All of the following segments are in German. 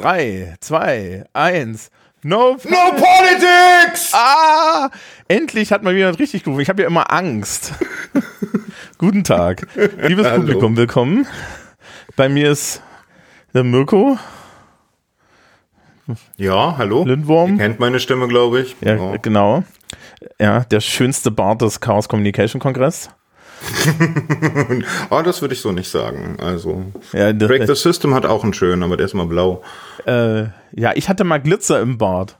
3, 2, 1. No, no Politics! Ah! Endlich hat man wieder richtig gerufen. Ich habe ja immer Angst. Guten Tag. Liebes Hallo. Publikum, willkommen. Bei mir ist der Mirko. Ja, hallo. Lindwurm. Ihr kennt meine Stimme, glaube ich. Ja, Ja. genau. Ja, der schönste Bart des Chaos Communication Kongress. Oh, das würde ich so nicht sagen. Also, Ja, Break the System hat auch einen schönen, aber der ist mal blau. äh, ja, ich hatte mal Glitzer im Bart.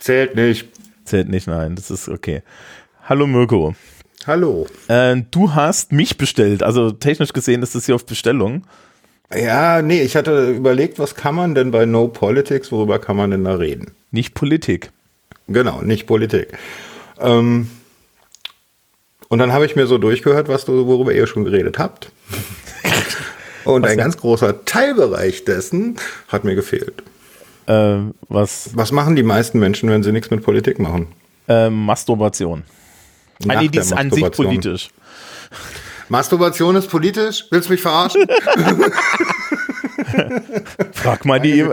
Zählt nicht. Zählt nicht, nein, das ist okay. Hallo Mirko. Hallo. Äh, du hast mich bestellt, also technisch gesehen ist das hier auf Bestellung. Ja, nee, ich hatte überlegt, was kann man denn bei No Politics, worüber kann man denn da reden? Nicht Politik. Genau, nicht Politik. Ähm, und dann habe ich mir so durchgehört, was du, worüber ihr schon geredet habt. Und Was ein denn? ganz großer Teilbereich dessen hat mir gefehlt. Äh, was? Was machen die meisten Menschen, wenn sie nichts mit Politik machen? Äh, Masturbation. Ah, Nach nee, die ist an sich politisch. Masturbation ist politisch? Willst du mich verarschen? Frag mal die.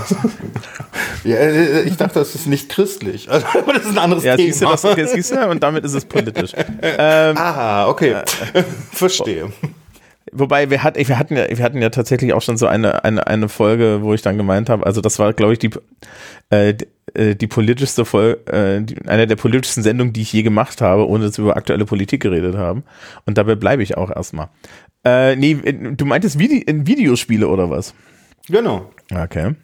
ja, äh, ich dachte, das ist nicht christlich. Also, aber das ist ein anderes Ja, Thema. siehst du, das, siehst du, und damit ist es politisch. Ähm, Aha, okay. Verstehe. Wobei wir, hat, wir, hatten ja, wir hatten ja tatsächlich auch schon so eine, eine, eine Folge, wo ich dann gemeint habe, also das war, glaube ich, die, äh, die, äh, die politischste Folge, äh, die, eine der politischsten Sendungen, die ich je gemacht habe, ohne dass wir über aktuelle Politik geredet haben. Und dabei bleibe ich auch erstmal. Äh, nee, du meintest Vide in Videospiele oder was? Genau. Okay.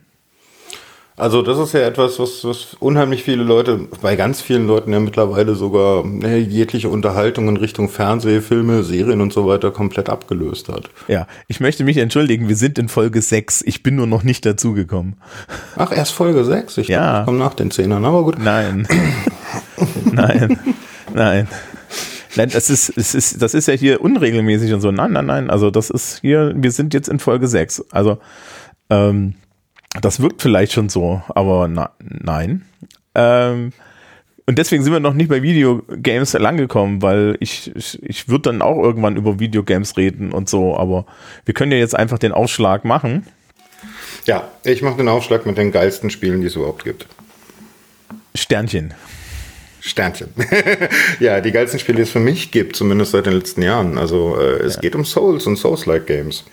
Also das ist ja etwas, was, was unheimlich viele Leute, bei ganz vielen Leuten ja mittlerweile sogar ne, jegliche Unterhaltung in Richtung Fernseh, Filme, Serien und so weiter komplett abgelöst hat. Ja, ich möchte mich entschuldigen, wir sind in Folge 6. Ich bin nur noch nicht dazugekommen. Ach, erst Folge 6? Ich Ja. dachte, ich komme nach den Zehnern, aber gut. Nein. nein. Nein. Nein, das ist, es ist, das ist ja hier unregelmäßig und so. Nein, nein, nein. Also das ist hier, wir sind jetzt in Folge 6. Also, ähm, das wirkt vielleicht schon so, aber na, nein. Ähm, und deswegen sind wir noch nicht bei Videogames langgekommen, weil ich, ich, ich würde dann auch irgendwann über Videogames reden und so, aber wir können ja jetzt einfach den Ausschlag machen. Ja, ich mache den Aufschlag mit den geilsten Spielen, die es überhaupt gibt. Sternchen. Sternchen. ja, die geilsten Spiele, die es für mich gibt, zumindest seit den letzten Jahren. Also äh, es geht um Souls und Souls-like Games.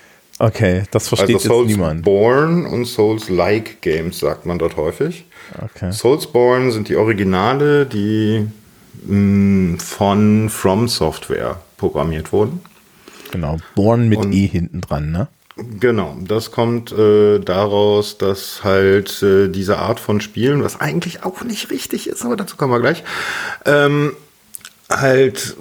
Okay, das versteht Also jetzt niemand. Soulsborne und Souls-like Games sagt man dort häufig. Okay. Soulsborne sind die Originale, die mh, von From Software programmiert wurden. Genau. Born mit Und- E hinten dran, ne? Genau, das kommt äh, daraus, dass halt äh, diese Art von Spielen, was eigentlich auch nicht richtig ist, aber dazu kommen wir gleich, ähm, halt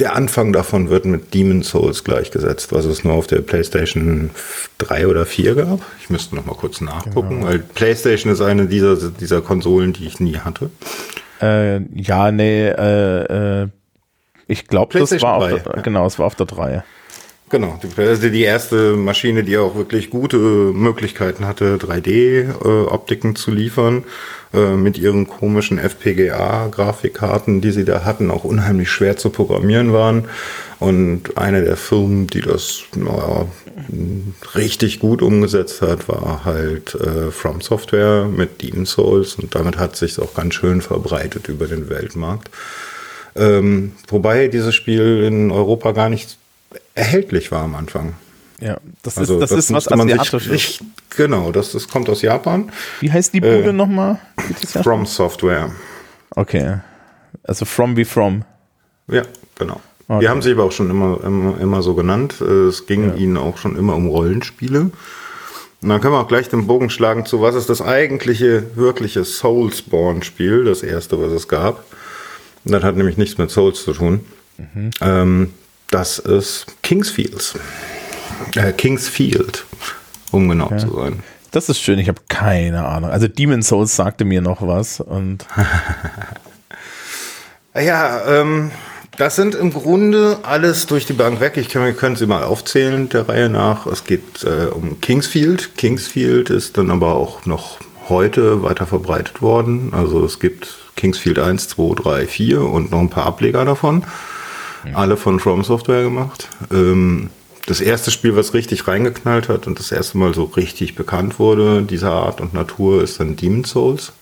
der Anfang davon wird mit Demon Souls gleichgesetzt, was es nur auf der PlayStation 3 oder 4 gab. Ich müsste noch mal kurz nachgucken, weil PlayStation ist eine dieser, dieser Konsolen, die ich nie hatte. Äh, ja, nee, äh, äh, ich glaube, das war auf 3, der, ja. genau, es war auf der 3. Genau, die- also die erste Maschine, die auch wirklich gute Möglichkeiten hatte, 3D-Optiken zu liefern, äh, mit ihren komischen FPGA-Grafikkarten, die sie da hatten, auch unheimlich schwer zu programmieren waren. Und eine der Firmen, die das naja, richtig gut umgesetzt hat, war halt äh, From Software mit Demon Souls und damit hat sich auch ganz schön verbreitet über den Weltmarkt. Ähm, wobei dieses Spiel in Europa gar nicht erhältlich war am Anfang. Ja, das Also ist, das ist was Asiatisches. richtig- Genau, das, das kommt aus Japan. Wie heißt die Bude äh, nochmal? Ja From Software. Okay. Also from wie from. Ja, genau. Okay. Die haben sich aber auch schon immer, immer, immer so genannt. Es ging ihnen auch schon immer um Rollenspiele. Und dann können wir auch gleich den Bogen schlagen zu, was ist das eigentliche, wirkliche Soulsborne-Spiel, das erste, was es gab. Und das hat nämlich nichts mit Souls zu tun. Mhm. Ähm, das ist Kingsfields. Äh, Kingsfield, um genau zu sein. Das ist schön, ich habe keine Ahnung. Also Demon Souls sagte mir noch was und Ja, ähm, das sind im Grunde alles durch die Bank weg. Ich kann, wir können sie mal aufzählen der Reihe nach. Es geht äh, um Kingsfield. Kingsfield ist dann aber auch noch heute weiter verbreitet worden. Also es gibt Kingsfield 1, 2, 3, 4 und noch ein paar Ableger davon. Alle von From Software gemacht. Ähm, das erste Spiel, was richtig reingeknallt hat und das erste Mal so richtig bekannt wurde, dieser Art und Natur, ist dann Demon Souls.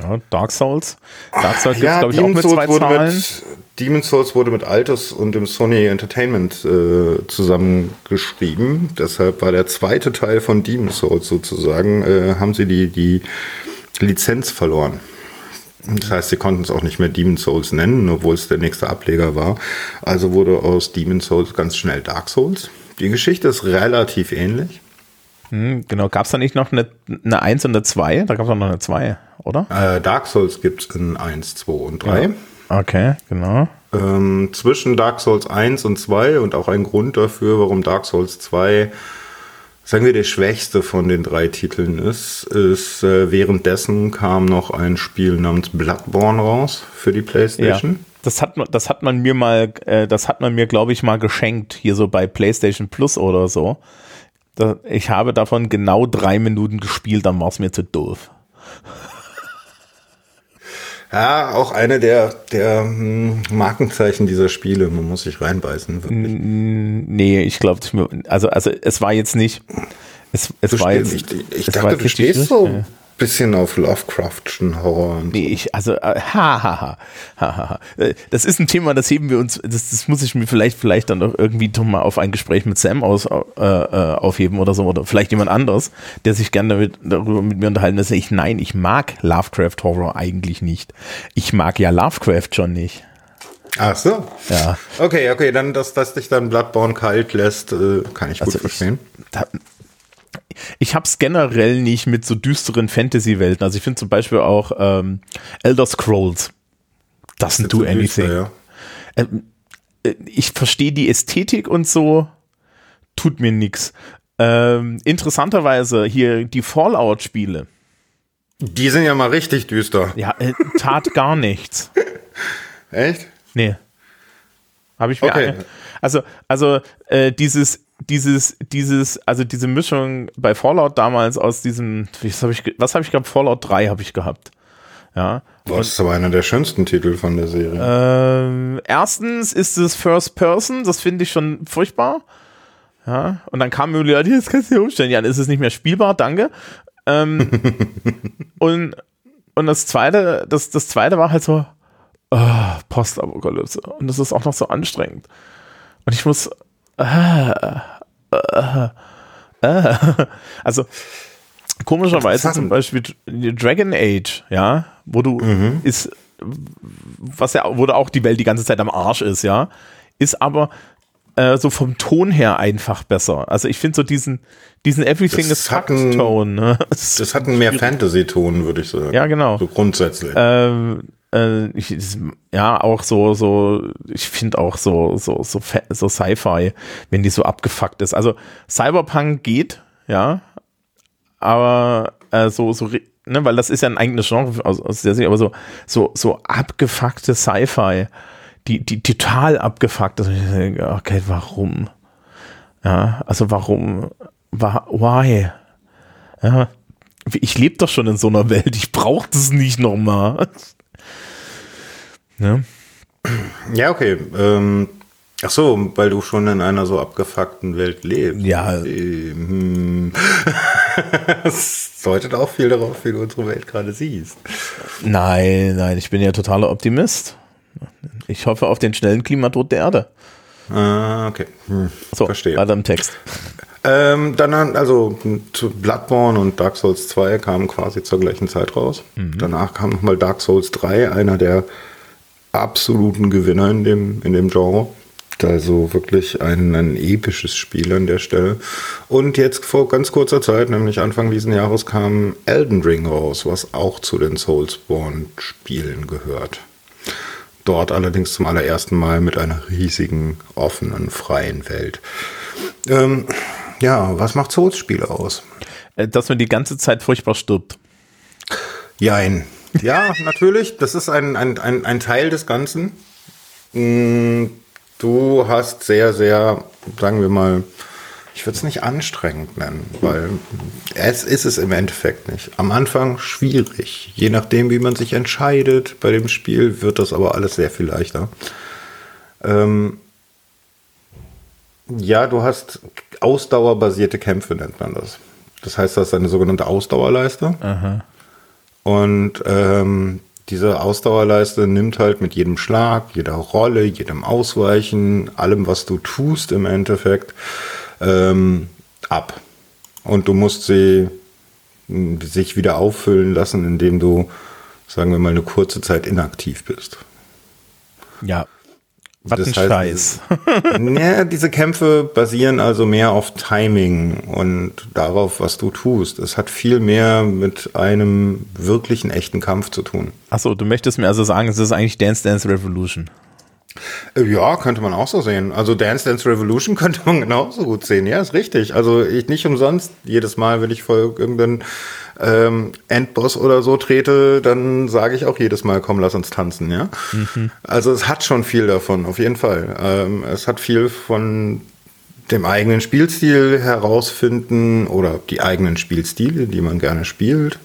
Ja, Dark Souls. Dark Souls ja, glaube ich, auch mit Souls zwei wurde Zahlen. Mit, Demon Souls wurde mit Altus und dem Sony Entertainment äh, zusammengeschrieben. Deshalb war der zweite Teil von Demon Souls sozusagen, äh, haben sie die, die Lizenz verloren. Das heißt, sie konnten es auch nicht mehr Demon Souls nennen, obwohl es der nächste Ableger war. Also wurde aus Demon Souls ganz schnell Dark Souls. Die Geschichte ist relativ ähnlich. Hm, genau, gab es da nicht noch eine, eine 1 und eine 2? Da gab es auch noch eine 2, oder? Äh, Dark Souls gibt es in 1, 2 und 3. Ja. Okay, genau. Ähm, zwischen Dark Souls 1 und 2 und auch ein Grund dafür, warum Dark Souls 2 sagen wir, der schwächste von den drei Titeln ist, ist äh, währenddessen kam noch ein Spiel namens Bloodborne raus für die PlayStation. Ja, das hat man, das hat man mir mal, äh, das hat man mir, glaube ich, mal geschenkt, hier so bei PlayStation Plus oder so. Da, ich habe davon genau drei Minuten gespielt, dann war es mir zu doof. Ja, auch eine der, der hm, Markenzeichen dieser Spiele. Man muss sich reinbeißen. Wirklich. Nee, ich glaube, also, also es war jetzt nicht. Es, es du war jetzt. Ich, ich dachte, du stehst so ein bisschen auf Lovecraftschen Horror. Und nee, ich, also, äh, ha, ha, ha, ha, ha. Äh, Das ist ein Thema, das heben wir uns, das, das muss ich mir vielleicht, vielleicht dann doch irgendwie doch mal auf ein Gespräch mit Sam aus, äh, äh, aufheben oder so, oder vielleicht jemand anderes, der sich gerne damit, darüber mit mir unterhalten ist. Ich, nein, ich mag Lovecraft Horror eigentlich nicht. Ich mag ja Lovecraft schon nicht. Ach so. Ja. Okay, okay, dann, dass, dass dich dann Bloodborne kalt lässt, kann ich gut Also verstehen. Da, ich habe es generell nicht mit so düsteren Fantasy-Welten. Also ich finde zum Beispiel auch ähm, Elder Scrolls. Doesn't do anything. düster, ja. Ähm, äh, ich verstehe die Ästhetik und so, tut mir nix. Ähm, interessanterweise hier die Fallout-Spiele. Die sind ja mal richtig düster. Ja, äh, tat gar nichts. Echt? Nee. Habe ich mir Okay. also also äh, dieses dieses dieses also diese Mischung bei Fallout damals aus diesem was habe ich was habe ich gehabt Fallout 3 habe ich gehabt. Ja. Das ist aber einer der schönsten Titel von der Serie. Ähm, erstens ist es First Person, das finde ich schon furchtbar. Ja, und dann kam mir die Leute, jetzt kannst du dir umstellen. Ja, dann ist es nicht mehr spielbar, danke. Ähm, und, und das zweite, das, das zweite war halt so, oh, Postapokalypse. Und das ist auch noch so anstrengend. Und ich muss, äh, äh, äh, also, komischerweise zum Beispiel Dragon Age, ja, wo du ist, was ja, wo auch die Welt die ganze Zeit am Arsch ist, ja, ist aber äh, so vom Ton her einfach besser. Also ich finde so diesen, diesen Everything Das is hat Fucked Tone. Ne? Das- Das hat einen mehr Fantasy-Ton, würde ich sagen. Ja, genau. So grundsätzlich. ähm, äh, ich, ja, auch so, so, ich finde auch so, so, so, so Sci-Fi, wenn die so abgefuckt ist. Also Cyberpunk geht, ja, aber äh, so, so, ne, weil das ist ja ein eigenes Genre, aus, aus der Sicht, aber so, so, so abgefuckte Sci-Fi, die, die total abgefuckt ist. Okay, warum? Ja, also warum? Wa- Why? Ja, ich lebe doch schon in so einer Welt, ich brauche das nicht nochmal. Ne? Ja, okay. Ähm, ach so, weil du schon in einer so abgefuckten Welt lebst. Ja. Ähm, das deutet auch viel darauf, wie du unsere Welt gerade siehst. Nein, nein, ich bin ja totaler Optimist. Ich hoffe auf den schnellen Klimatod der Erde. Ah, okay. Hm, So, verstehe. weiter im Text. Ähm, dann, also Bloodborne und Dark Souls 2 kamen quasi zur gleichen Zeit raus. Danach kam nochmal Dark Souls 3, einer der absoluten Gewinner in dem, in dem Genre. Also wirklich ein, ein episches Spiel an der Stelle. Und jetzt vor ganz kurzer Zeit, nämlich Anfang diesen Jahres, kam Elden Ring raus, was auch zu den Soulsborne-Spielen gehört. Dort allerdings zum allerersten Mal mit einer riesigen, offenen, freien Welt. Ähm, ja, was macht Souls-Spiele aus? Äh, Dass man die ganze Zeit furchtbar stirbt. Jein. Ja, natürlich. Das ist ein, ein, ein, ein Teil des Ganzen. Mm, Du hast sehr, sehr, sagen wir mal, ich würde es nicht anstrengend nennen, weil es ist es im Endeffekt nicht. Am Anfang schwierig. Je nachdem, wie man sich entscheidet bei dem Spiel, wird das aber alles sehr viel leichter. Ähm, Ja, du hast ausdauerbasierte Kämpfe, nennt man das. Das heißt, das ist eine sogenannte Ausdauerleiste. Aha. Und ähm, diese Ausdauerleiste nimmt halt mit jedem Schlag, jeder Rolle, jedem Ausweichen, allem, was du tust im Endeffekt, ähm, ab. Und du musst sie mh, sich wieder auffüllen lassen, indem du, sagen wir mal, eine kurze Zeit inaktiv bist. Ja. Was Das ein heißt, Scheiß. Ja, diese Kämpfe basieren also mehr auf Timing und darauf, was du tust. Es hat viel mehr mit einem wirklichen echten Kampf zu tun. Achso, du möchtest mir also sagen, es ist eigentlich Dance Dance Revolution. Äh, Ja, könnte man auch so sehen. Also Dance Dance Revolution könnte man genauso gut sehen. Ja, ist richtig. Also ich nicht umsonst jedes Mal, wenn ich vor irgendeinen ähm, Endboss oder so trete, dann sage ich auch jedes Mal, komm, lass uns tanzen. Ja. Also es hat schon viel davon, auf jeden Fall. Ähm, es hat viel von dem eigenen Spielstil herausfinden oder die eigenen Spielstile, die man gerne spielt,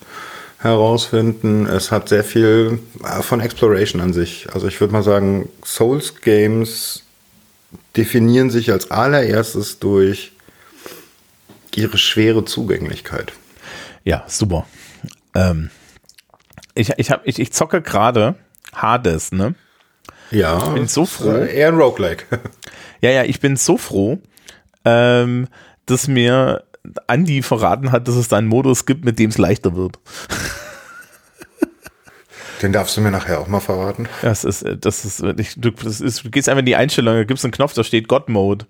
herausfinden. Es hat sehr viel äh, von Exploration an sich. Also ich würde mal sagen, Souls Games definieren sich als allererstes durch ihre schwere Zugänglichkeit. Ja, super. Ähm, ich, ich, hab, ich, ich zocke gerade Hades, ne? Ja, bin so froh. äh, Eher ein Roguelike. Ja, ja, ich bin so froh, ähm, dass mir Andi verraten hat, dass es da einen Modus gibt, mit dem es leichter wird. Den darfst du mir nachher auch mal verraten. Das ist, das ist wirklich, du, das ist, du gehst einfach in die Einstellung, da gibt es einen Knopf, da steht God Mode.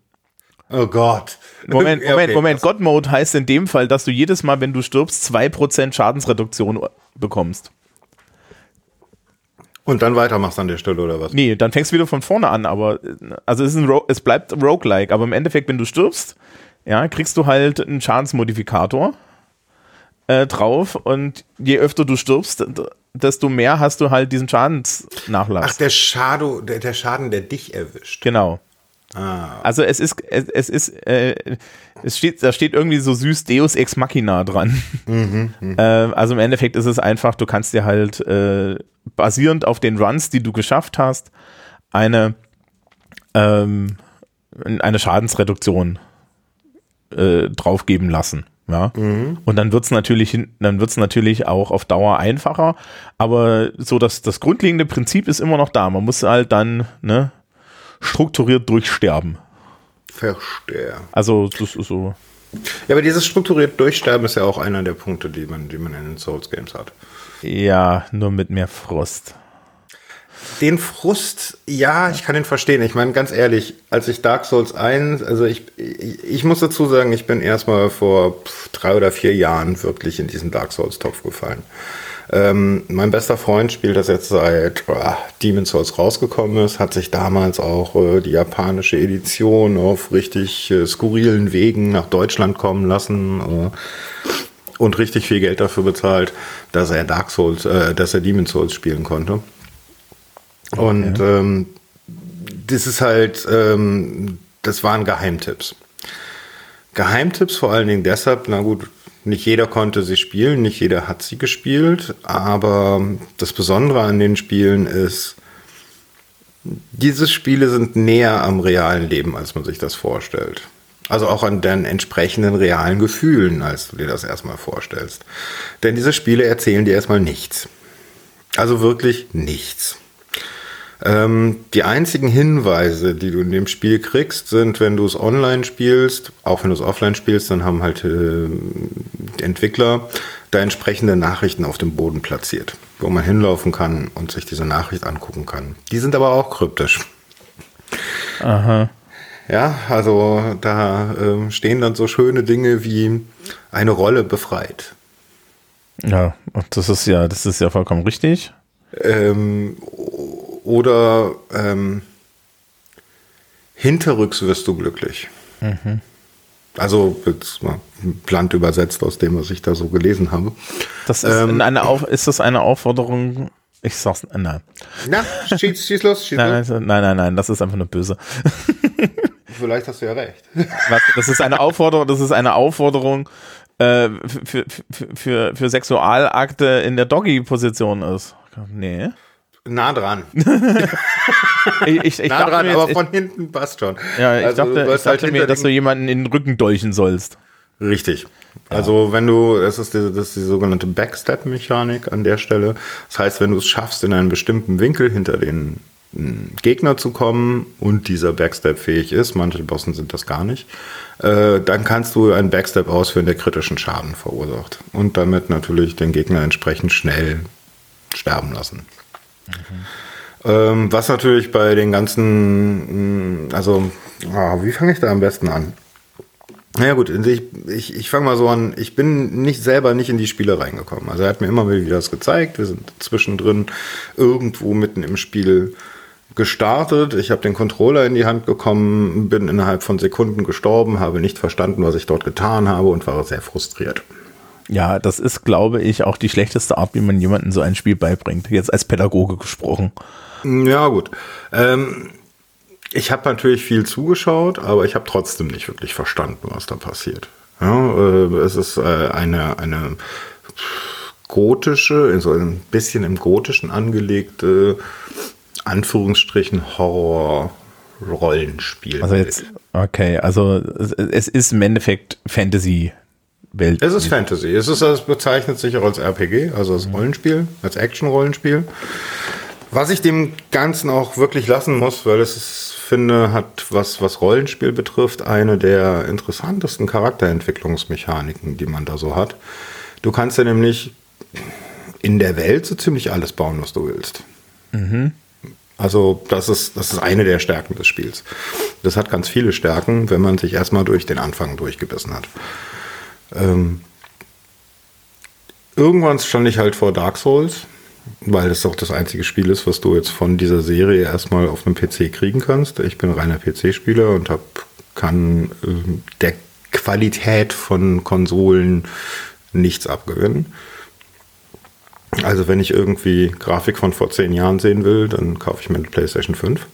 Oh Gott. Moment, Ja, Moment, okay. Moment. God Mode heißt in dem Fall, dass du jedes Mal, wenn du stirbst, 2% Schadensreduktion bekommst. Und dann weitermachst an der Stelle oder was? Nee, dann fängst du wieder von vorne an, aber also es, ist ein Ro es bleibt roguelike, aber im Endeffekt, wenn du stirbst, ja, kriegst du halt einen Schadensmodifikator äh, drauf und je öfter du stirbst, desto mehr hast du halt diesen Schadensnachlass. Ach, der, Schado, der, der Schaden, der dich erwischt. Genau. Ah, Also es ist, es, es ist, äh, es steht, da steht irgendwie so süß Deus Ex Machina dran. äh, also im Endeffekt ist es einfach, du kannst dir halt äh, basierend auf den Runs, die du geschafft hast, eine, ähm, eine Schadensreduktion äh, draufgeben lassen. Ja. Und dann wird's natürlich, hin- dann wird's natürlich auch auf Dauer einfacher, aber so das, das grundlegende Prinzip ist immer noch da. Man muss halt dann, ne, strukturiert durchsterben. verstehe. Also das ist so. Ja, aber dieses strukturiert Durchsterben ist ja auch einer der Punkte, die man, die man in den Souls Games hat. Ja, nur mit mehr Frust. Den Frust, ja, ich kann den verstehen. Ich meine, ganz ehrlich, als ich Dark Souls 1, also ich, ich, ich muss dazu sagen, ich bin erstmal vor drei oder vier Jahren wirklich in diesen Dark Souls-Topf gefallen. Ähm, mein bester Freund spielt das jetzt seit ah, Demon Souls rausgekommen ist, hat sich damals auch äh, die japanische Edition auf richtig äh, skurrilen Wegen nach Deutschland kommen lassen. Äh, und richtig viel Geld dafür bezahlt, dass er Dark Souls, äh, dass er Demon Souls spielen konnte. Und ähm, das ist halt, ähm, das waren Geheimtipps. Geheimtipps vor allen Dingen deshalb, na gut, nicht jeder konnte sie spielen, nicht jeder hat sie gespielt, aber das Besondere an den Spielen ist, diese Spiele sind näher am realen Leben, als man sich das vorstellt. Also auch an den entsprechenden realen Gefühlen, als du dir das erstmal vorstellst. Denn diese Spiele erzählen dir erstmal nichts. Also wirklich nichts. Ähm, die einzigen Hinweise, die du in dem Spiel kriegst, sind, wenn du es online spielst, auch wenn du es offline spielst, dann haben halt äh, die Entwickler da entsprechende Nachrichten auf dem Boden platziert, wo man hinlaufen kann und sich diese Nachricht angucken kann. Die sind aber auch kryptisch. Aha. Ja, also da ähm, stehen dann so schöne Dinge wie eine Rolle befreit. Ja, das ist ja, das ist ja vollkommen richtig. Ähm, oder ähm, hinterrücks wirst du glücklich. Also jetzt mal plant übersetzt aus dem, was ich da so gelesen habe. Das ist, Ähm, eine Auf, ist das eine Aufforderung? Ich sag's, nein. Na, schieß, schieß los, schieß Nein, los. nein, nein, nein, nein, das ist einfach nur böse. Vielleicht hast du ja recht. Was, das ist eine Aufforderung, das ist eine Aufforderung äh, für, für, für, für Sexualakte in der Doggy-Position ist. Nee. Nah dran. ich, ich, ich nah dran, jetzt, aber von hinten passt schon. Ja, ich Also, dachte, du ich halt dachte mir, hinter dass du jemanden in den Rücken dolchen sollst. Richtig. Also wenn du, das ist die, das ist die sogenannte Backstep-Mechanik an der Stelle. Das heißt, wenn du es schaffst, in einen bestimmten Winkel hinter den mm, Gegner zu kommen und dieser Backstep fähig ist, manche Bossen sind das gar nicht, äh, dann kannst du einen Backstep ausführen, der kritischen Schaden verursacht. Und damit natürlich den Gegner entsprechend schnell sterben lassen. Ähm, was natürlich bei den ganzen, mh, also, ah, wie fange ich da am besten an? Naja gut, ich, ich, ich fange mal so an, ich bin nicht selber nicht in die Spiele reingekommen. Also er hat mir immer wieder das gezeigt, wir sind zwischendrin irgendwo mitten im Spiel gestartet. Ich habe den Controller in die Hand bekommen, bin innerhalb von Sekunden gestorben, habe nicht verstanden, was ich dort getan habe und war sehr frustriert. Ja, das ist, glaube ich, auch die schlechteste Art, wie man jemandem so ein Spiel beibringt. Jetzt als Pädagoge gesprochen. Ja, gut. Ähm, ich habe natürlich viel zugeschaut, aber ich habe trotzdem nicht wirklich verstanden, was da passiert. Ja, äh, es ist äh, eine, eine gotische, so ein bisschen im Gotischen angelegte, Anführungsstrichen Horror-Rollenspiel. Also jetzt, okay, also es, es ist im Endeffekt Fantasy-Welt. Es ist Fantasy. Es ist, es bezeichnet sich auch als RPG, also als Rollenspiel, als Action-Rollenspiel. Was ich dem Ganzen auch wirklich lassen muss, weil es ist, finde, hat, was, was Rollenspiel betrifft, eine der interessantesten Charakterentwicklungsmechaniken, die man da so hat. Du kannst ja nämlich in der Welt so ziemlich alles bauen, was du willst. Also das ist, das ist eine der Stärken des Spiels. Das hat ganz viele Stärken, wenn man sich erstmal durch den Anfang durchgebissen hat. Ähm, irgendwann stand ich halt vor Dark Souls, weil das auch das einzige Spiel ist, was du jetzt von dieser Serie erstmal auf einem PC kriegen kannst. Ich bin reiner PC-Spieler und hab, kann ähm, der Qualität von Konsolen nichts abgewinnen. Also wenn ich irgendwie Grafik von vor zehn Jahren sehen will, dann kaufe ich mir eine PlayStation 5.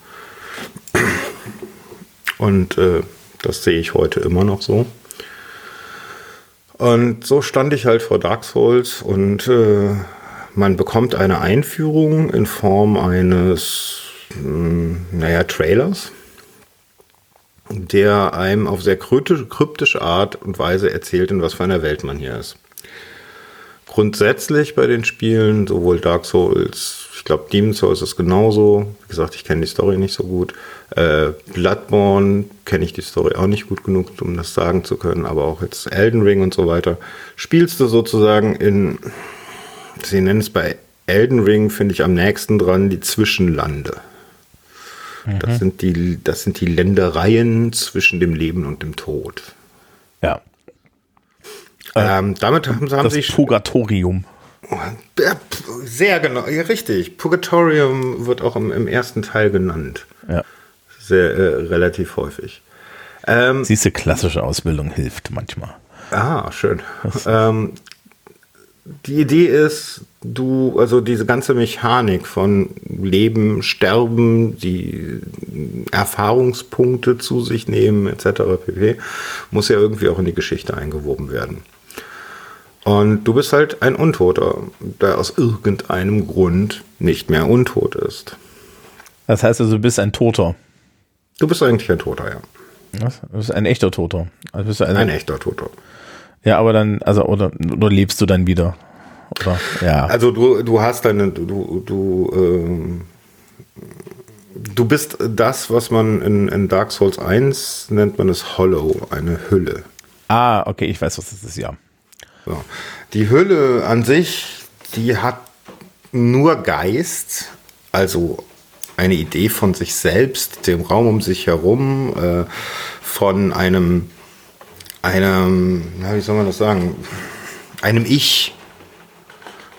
Und äh, das sehe ich heute immer noch so. Und so stand ich halt vor Dark Souls und äh, man bekommt eine Einführung in Form eines, mh, naja, Trailers, der einem auf sehr kryptische Art und Weise erzählt, in was für einer Welt man hier ist. Grundsätzlich bei den Spielen, sowohl Dark Souls, ich glaube Demon's Souls ist genauso. Wie gesagt, ich kenne die Story nicht so gut. Äh, Bloodborne kenne ich die Story auch nicht gut genug, um das sagen zu können, aber auch jetzt Elden Ring und so weiter. Spielst du sozusagen in, sie nennen es bei Elden Ring, finde ich am nächsten dran, die Zwischenlande. Das, sind die, das sind die Ländereien zwischen dem Leben und dem Tod. Ja, Ähm, damit haben, haben das sich Purgatorium. Sehr genau, ja, richtig. Purgatorium wird auch im, im ersten Teil genannt. Ja. Sehr äh, relativ häufig. Ähm, Siehst du, klassische Ausbildung hilft manchmal. ah, schön. Ähm, die Idee ist, du, also diese ganze Mechanik von Leben, Sterben, die Erfahrungspunkte zu sich nehmen, etc. pp., muss ja irgendwie auch in die Geschichte eingewoben werden. Und du bist halt ein Untoter, der aus irgendeinem Grund nicht mehr untot ist. Das heißt also, du bist ein Toter. Du bist eigentlich ein Toter, ja. Was? Du bist ein echter Toter. Also bist du Ein echter Toter. Ja, aber dann, also, oder, oder lebst du dann wieder? Oder, ja. Also du, du hast deine, du, du, ähm, du bist das, was man in, in Dark Souls 1 nennt man es Hollow, eine Hülle. ah, okay, ich weiß, was das ist, ja. So. Die Hülle an sich, die hat nur Geist, also eine Idee von sich selbst, dem Raum um sich herum, äh, von einem, einem, na, wie soll man das sagen, einem Ich,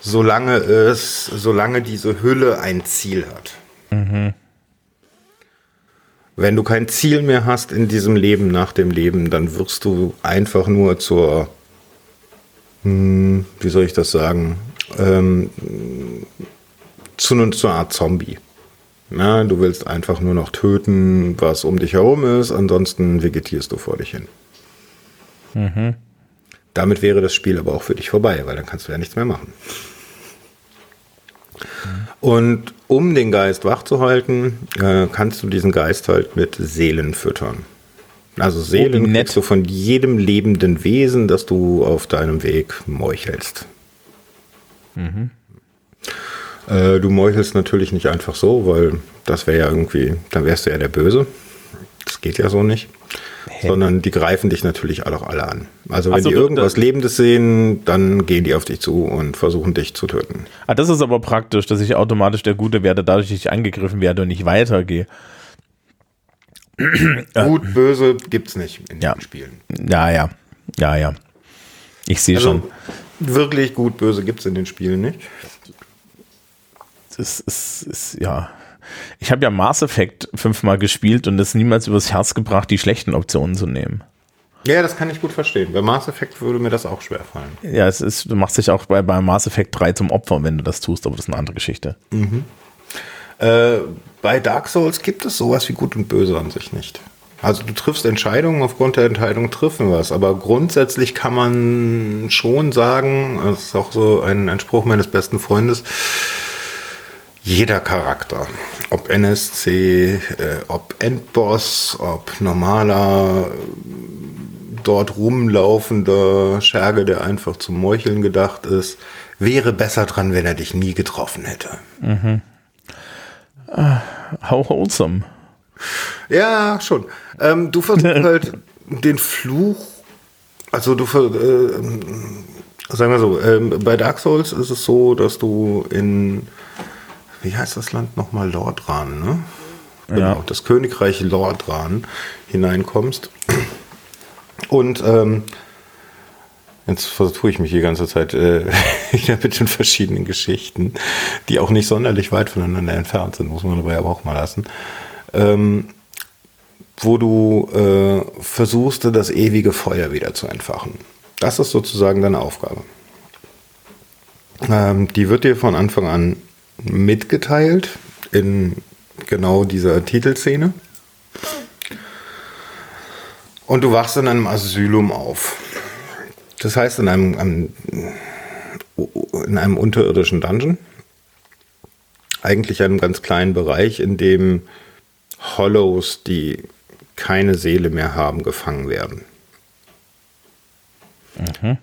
solange es, solange diese Hülle ein Ziel hat. Wenn du kein Ziel mehr hast in diesem Leben nach dem Leben, dann wirst du einfach nur zur, hm, wie soll ich das sagen, ähm, zu, einer- zu einer Art Zombie. Na, du willst einfach nur noch töten, was um dich herum ist, ansonsten vegetierst du vor dich hin. Damit wäre das Spiel aber auch für dich vorbei, weil dann kannst du ja nichts mehr machen. Und um den Geist wach zu halten, äh, kannst du diesen Geist halt mit Seelen füttern. Also Seelen Oh, nett. du von jedem lebenden Wesen, das du auf deinem Weg meuchelst. Äh, du meuchelst natürlich nicht einfach so, weil das wäre ja irgendwie, dann wärst du ja der Böse. Das geht ja so nicht. Sondern die greifen dich natürlich auch alle an. Also wenn so, die irgendwas Lebendes sehen, dann gehen die auf dich zu und versuchen dich zu töten. Ah, das ist aber praktisch, dass ich automatisch der Gute werde, dadurch dass ich angegriffen werde und nicht weitergehe. Gut, böse gibt's nicht in Ja. den Spielen. Ja, ja. Ja, ja. Ich sehe Also schon. wirklich gut, böse gibt's in den Spielen nicht. Das ist, ist ja. Ich habe ja Mass Effect fünfmal gespielt und es niemals übers Herz gebracht, die schlechten Optionen zu nehmen. Ja, das kann ich gut verstehen. Bei Mass Effect würde mir das auch schwer fallen. Ja, es ist, du machst dich auch bei, bei Mass Effect 3 zum Opfer, wenn du das tust, aber das ist eine andere Geschichte. Äh, bei Dark Souls gibt es sowas wie Gut und Böse an sich nicht. Also du triffst Entscheidungen, aufgrund der Entscheidung treffen wir was. Aber grundsätzlich kann man schon sagen, das ist auch so ein, ein Spruch meines besten Freundes, jeder Charakter, ob NSC, äh, ob Endboss, ob normaler, dort rumlaufender Scherge, der einfach zum Meucheln gedacht ist, wäre besser dran, wenn er dich nie getroffen hätte. How wholesome. Ja, schon. Ähm, du versuchst halt den Fluch, also du, äh, ähm, sagen wir so, ähm, bei Dark Souls ist es so, dass du in, wie heißt das Land nochmal, Lordran, ne? Genau, Ja. das Königreich Lordran hineinkommst. Und ähm, jetzt vertue ich mich die ganze Zeit äh, mit den verschiedenen Geschichten, die auch nicht sonderlich weit voneinander entfernt sind, muss man dabei aber auch mal lassen. Ähm, wo du äh, versuchst, das ewige Feuer wieder zu entfachen. Das ist sozusagen deine Aufgabe. Ähm, die wird dir von Anfang an mitgeteilt in genau dieser Titelszene. Und du wachst in einem Asylum auf. Das heißt, in einem, einem, in einem unterirdischen Dungeon. Eigentlich einem ganz kleinen Bereich, in dem Hollows, die keine Seele mehr haben, gefangen werden.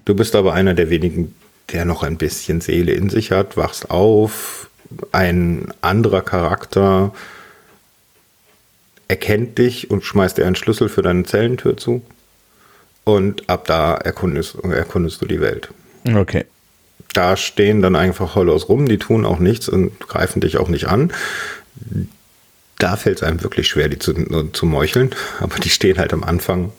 Du bist aber einer der wenigen, der noch ein bisschen Seele in sich hat, wachst auf, ein anderer Charakter erkennt dich und schmeißt dir einen Schlüssel für deine Zellentür zu. Und ab da erkundest, erkundest du die Welt. Okay. Da stehen dann einfach Hollows rum, die tun auch nichts und greifen dich auch nicht an. Da fällt es einem wirklich schwer, die zu, zu meucheln, aber die stehen halt am Anfang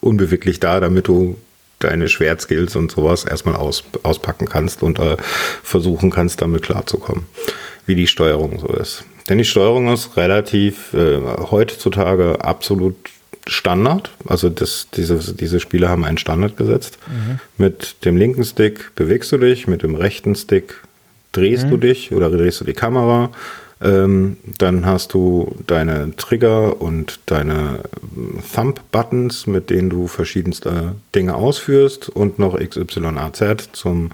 unbeweglich da, damit du deine Schwertskills und sowas erstmal aus, auspacken kannst und äh, versuchen kannst, damit klarzukommen, wie die Steuerung so ist. Denn die Steuerung ist relativ äh, heutzutage absolut Standard. Also das, diese, diese Spiele haben einen Standard gesetzt. Mit dem linken Stick bewegst du dich, mit dem rechten Stick drehst du dich oder drehst du die Kamera. Ähm, dann hast du deine Trigger und deine ähm, Thumb-Buttons, mit denen du verschiedenste Dinge ausführst und noch XYAZ zum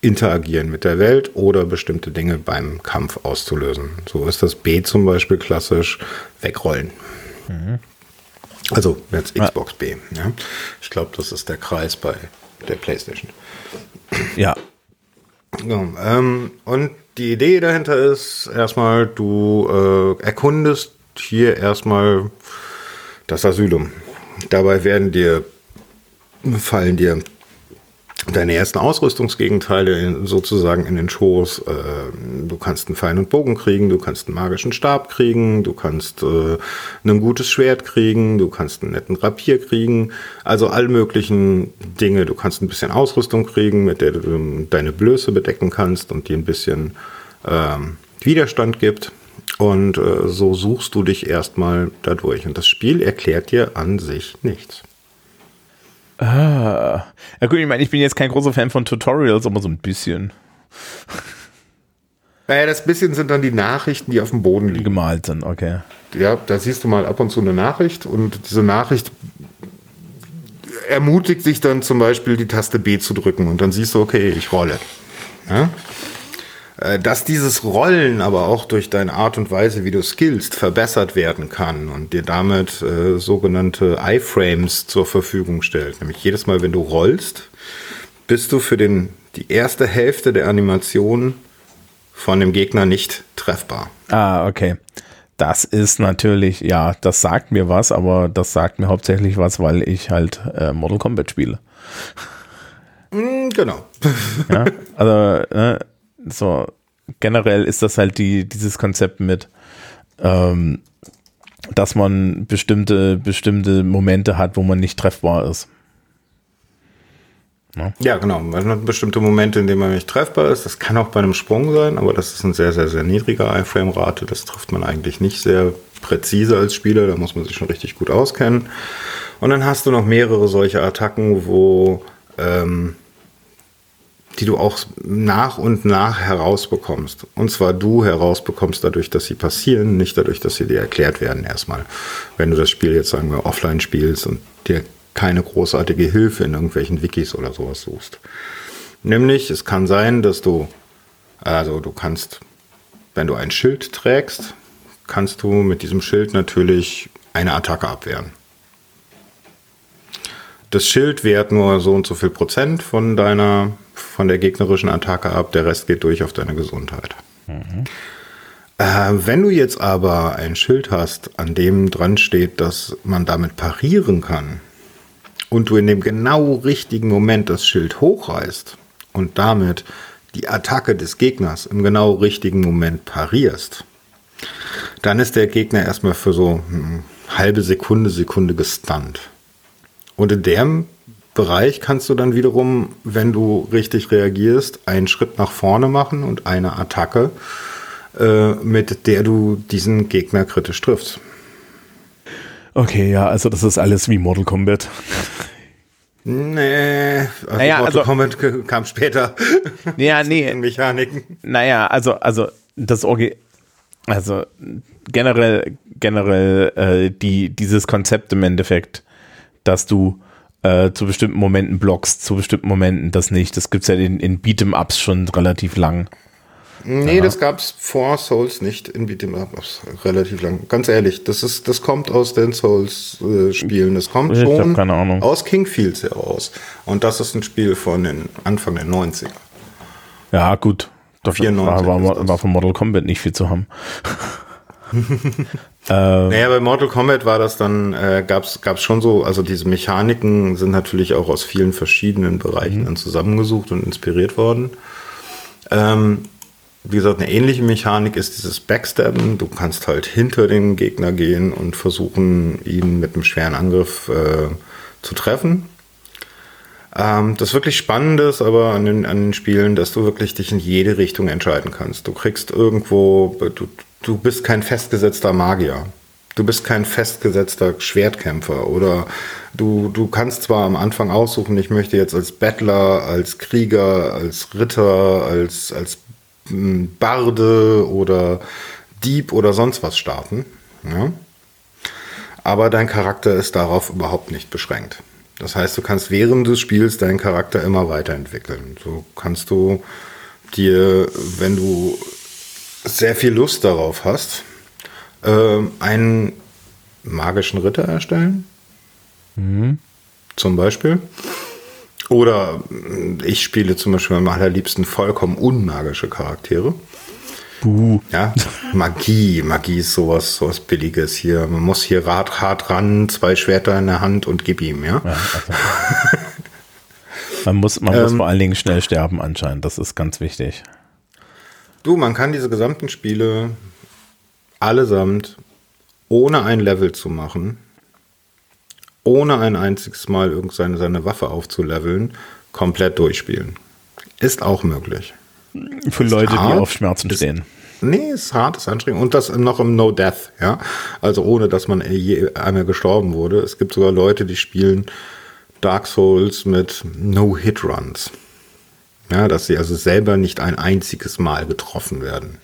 Interagieren mit der Welt oder bestimmte Dinge beim Kampf auszulösen. So ist das B zum Beispiel klassisch wegrollen. Also jetzt Xbox B. Ja. Ich glaube, das ist der Kreis bei der PlayStation. Ja. Ja, ähm, und die Idee dahinter ist erstmal, du äh, erkundest hier erstmal das Asylum. Dabei werden dir fallen dir deine ersten Ausrüstungsgegenteile sozusagen in den Schoß. Äh, du kannst einen Pfeil und Bogen kriegen, du kannst einen magischen Stab kriegen, du kannst äh, ein gutes Schwert kriegen, du kannst einen netten Rapier kriegen. Also all möglichen Dinge. Du kannst ein bisschen Ausrüstung kriegen, mit der du deine Blöße bedecken kannst und die ein bisschen ähm, Widerstand gibt. Und äh, so suchst du dich erstmal dadurch. Und das Spiel erklärt dir an sich nichts. Ah. Ja gut, ich meine, ich bin jetzt kein großer Fan von Tutorials, aber so ein bisschen Naja, das bisschen sind dann die Nachrichten, die auf dem Boden liegen. gemalt sind, okay. Ja, da siehst du mal ab und zu eine Nachricht und diese Nachricht ermutigt sich dann zum Beispiel die Taste B zu drücken und dann siehst du, okay, ich rolle. Ja? Äh, dass dieses Rollen aber auch durch deine Art und Weise, wie du skillst, verbessert werden kann und dir damit äh, sogenannte iFrames zur Verfügung stellt. Nämlich jedes Mal, wenn du rollst, bist du für den, die erste Hälfte der Animation von dem Gegner nicht treffbar. Ah, okay. Das ist natürlich, ja, das sagt mir was, aber das sagt mir hauptsächlich was, weil ich halt äh, Mortal Kombat spiele. Mm, genau. ja, also, äh, so, generell ist das halt die, dieses Konzept mit, ähm, dass man bestimmte, bestimmte Momente hat, wo man nicht treffbar ist. Ja. ja, genau. Man hat bestimmte Momente, in denen man nicht treffbar ist. Das kann auch bei einem Sprung sein, aber das ist ein sehr, sehr, sehr niedriger Iframe-Rate. Das trifft man eigentlich nicht sehr präzise als Spieler. Da muss man sich schon richtig gut auskennen. Und dann hast du noch mehrere solche Attacken, wo ähm, die du auch nach und nach herausbekommst. Und zwar du herausbekommst dadurch, dass sie passieren, nicht dadurch, dass sie dir erklärt werden erstmal. Wenn du das Spiel jetzt, sagen wir, offline spielst und dir keine großartige Hilfe in irgendwelchen Wikis oder sowas suchst. Nämlich, es kann sein, dass du, also du kannst, wenn du ein Schild trägst, kannst du mit diesem Schild natürlich eine Attacke abwehren. Das Schild wehrt nur so und so viel Prozent von deiner von der gegnerischen Attacke ab, der Rest geht durch auf deine Gesundheit. Mhm. Äh, wenn du jetzt aber ein Schild hast, an dem dran steht, dass man damit parieren kann, und du in dem genau richtigen Moment das Schild hochreißt und damit die Attacke des Gegners im genau richtigen Moment parierst, dann ist der Gegner erstmal für so eine halbe Sekunde, Sekunde gestunt. Und in dem Bereich kannst du dann wiederum, wenn du richtig reagierst, einen Schritt nach vorne machen und eine Attacke, äh, mit der du diesen Gegner kritisch triffst. Okay, ja, also das ist alles wie Mortal Kombat. Nee, also naja, Mortal also, Kombat kam später. Ja, nee. Mechaniken. Naja, also, also das Orgi also generell, generell äh, die, dieses Konzept im Endeffekt, dass du äh, zu bestimmten Momenten blockst, zu bestimmten Momenten das nicht. Das gibt es ja in, in Beat'em-Ups schon relativ lang. Nee, ja. das gab's vor Souls nicht in Beat'em Ups relativ lang. Ganz ehrlich, das ist, das kommt aus den Souls-Spielen. Äh, das kommt ich schon keine Ahnung. aus Kingfields heraus. Und das ist ein Spiel von den Anfang der 90er. Ja, gut. 94 war, war, war von Mortal Kombat nicht viel zu haben. Ähm, naja, bei Mortal Kombat war das dann, äh, gab es schon so, also diese Mechaniken sind natürlich auch aus vielen verschiedenen Bereichen mhm. dann zusammengesucht und inspiriert worden. Ähm, wie gesagt, eine ähnliche Mechanik ist dieses Backstabben. Du kannst halt hinter den Gegner gehen und versuchen, ihn mit einem schweren Angriff äh, zu treffen. Ähm, das wirklich Spannende ist aber an den, an den Spielen, dass du wirklich dich in jede Richtung entscheiden kannst. Du kriegst irgendwo, du, du bist kein festgesetzter Magier. Du bist kein festgesetzter Schwertkämpfer oder du, du kannst zwar am Anfang aussuchen, ich möchte jetzt als Bettler, als Krieger, als Ritter, als, als hm, Barde oder Dieb oder sonst was starten. Ja? Aber dein Charakter ist darauf überhaupt nicht beschränkt. Das heißt, du kannst während des Spiels deinen Charakter immer weiterentwickeln. So kannst du dir, wenn du sehr viel Lust darauf hast, äh, einen magischen Ritter erstellen. Mhm. Zum Beispiel. Oder ich spiele zum Beispiel am allerliebsten vollkommen unmagische Charaktere. Buh. Ja, Magie. Magie ist sowas, sowas Billiges hier. Man muss hier Rad, hart ran, zwei Schwerter in der Hand und gib ihm, ja. ja also. man muss, man ähm, muss vor allen Dingen schnell sterben anscheinend. Das ist ganz wichtig. Du, man kann diese gesamten Spiele allesamt ohne ein Level zu machen, ohne ein einziges Mal irgendeine seine Waffe aufzuleveln, komplett durchspielen. Ist auch möglich. Für ist Leute, hart, die auf Schmerzen ist, stehen. Nee, ist hart, ist anstrengend. Und das noch im No Death, ja. Also ohne, dass man je einmal gestorben wurde. Es gibt sogar Leute, die spielen Dark Souls mit No-Hit-Runs. Ja, dass sie also selber nicht ein einziges Mal getroffen werden.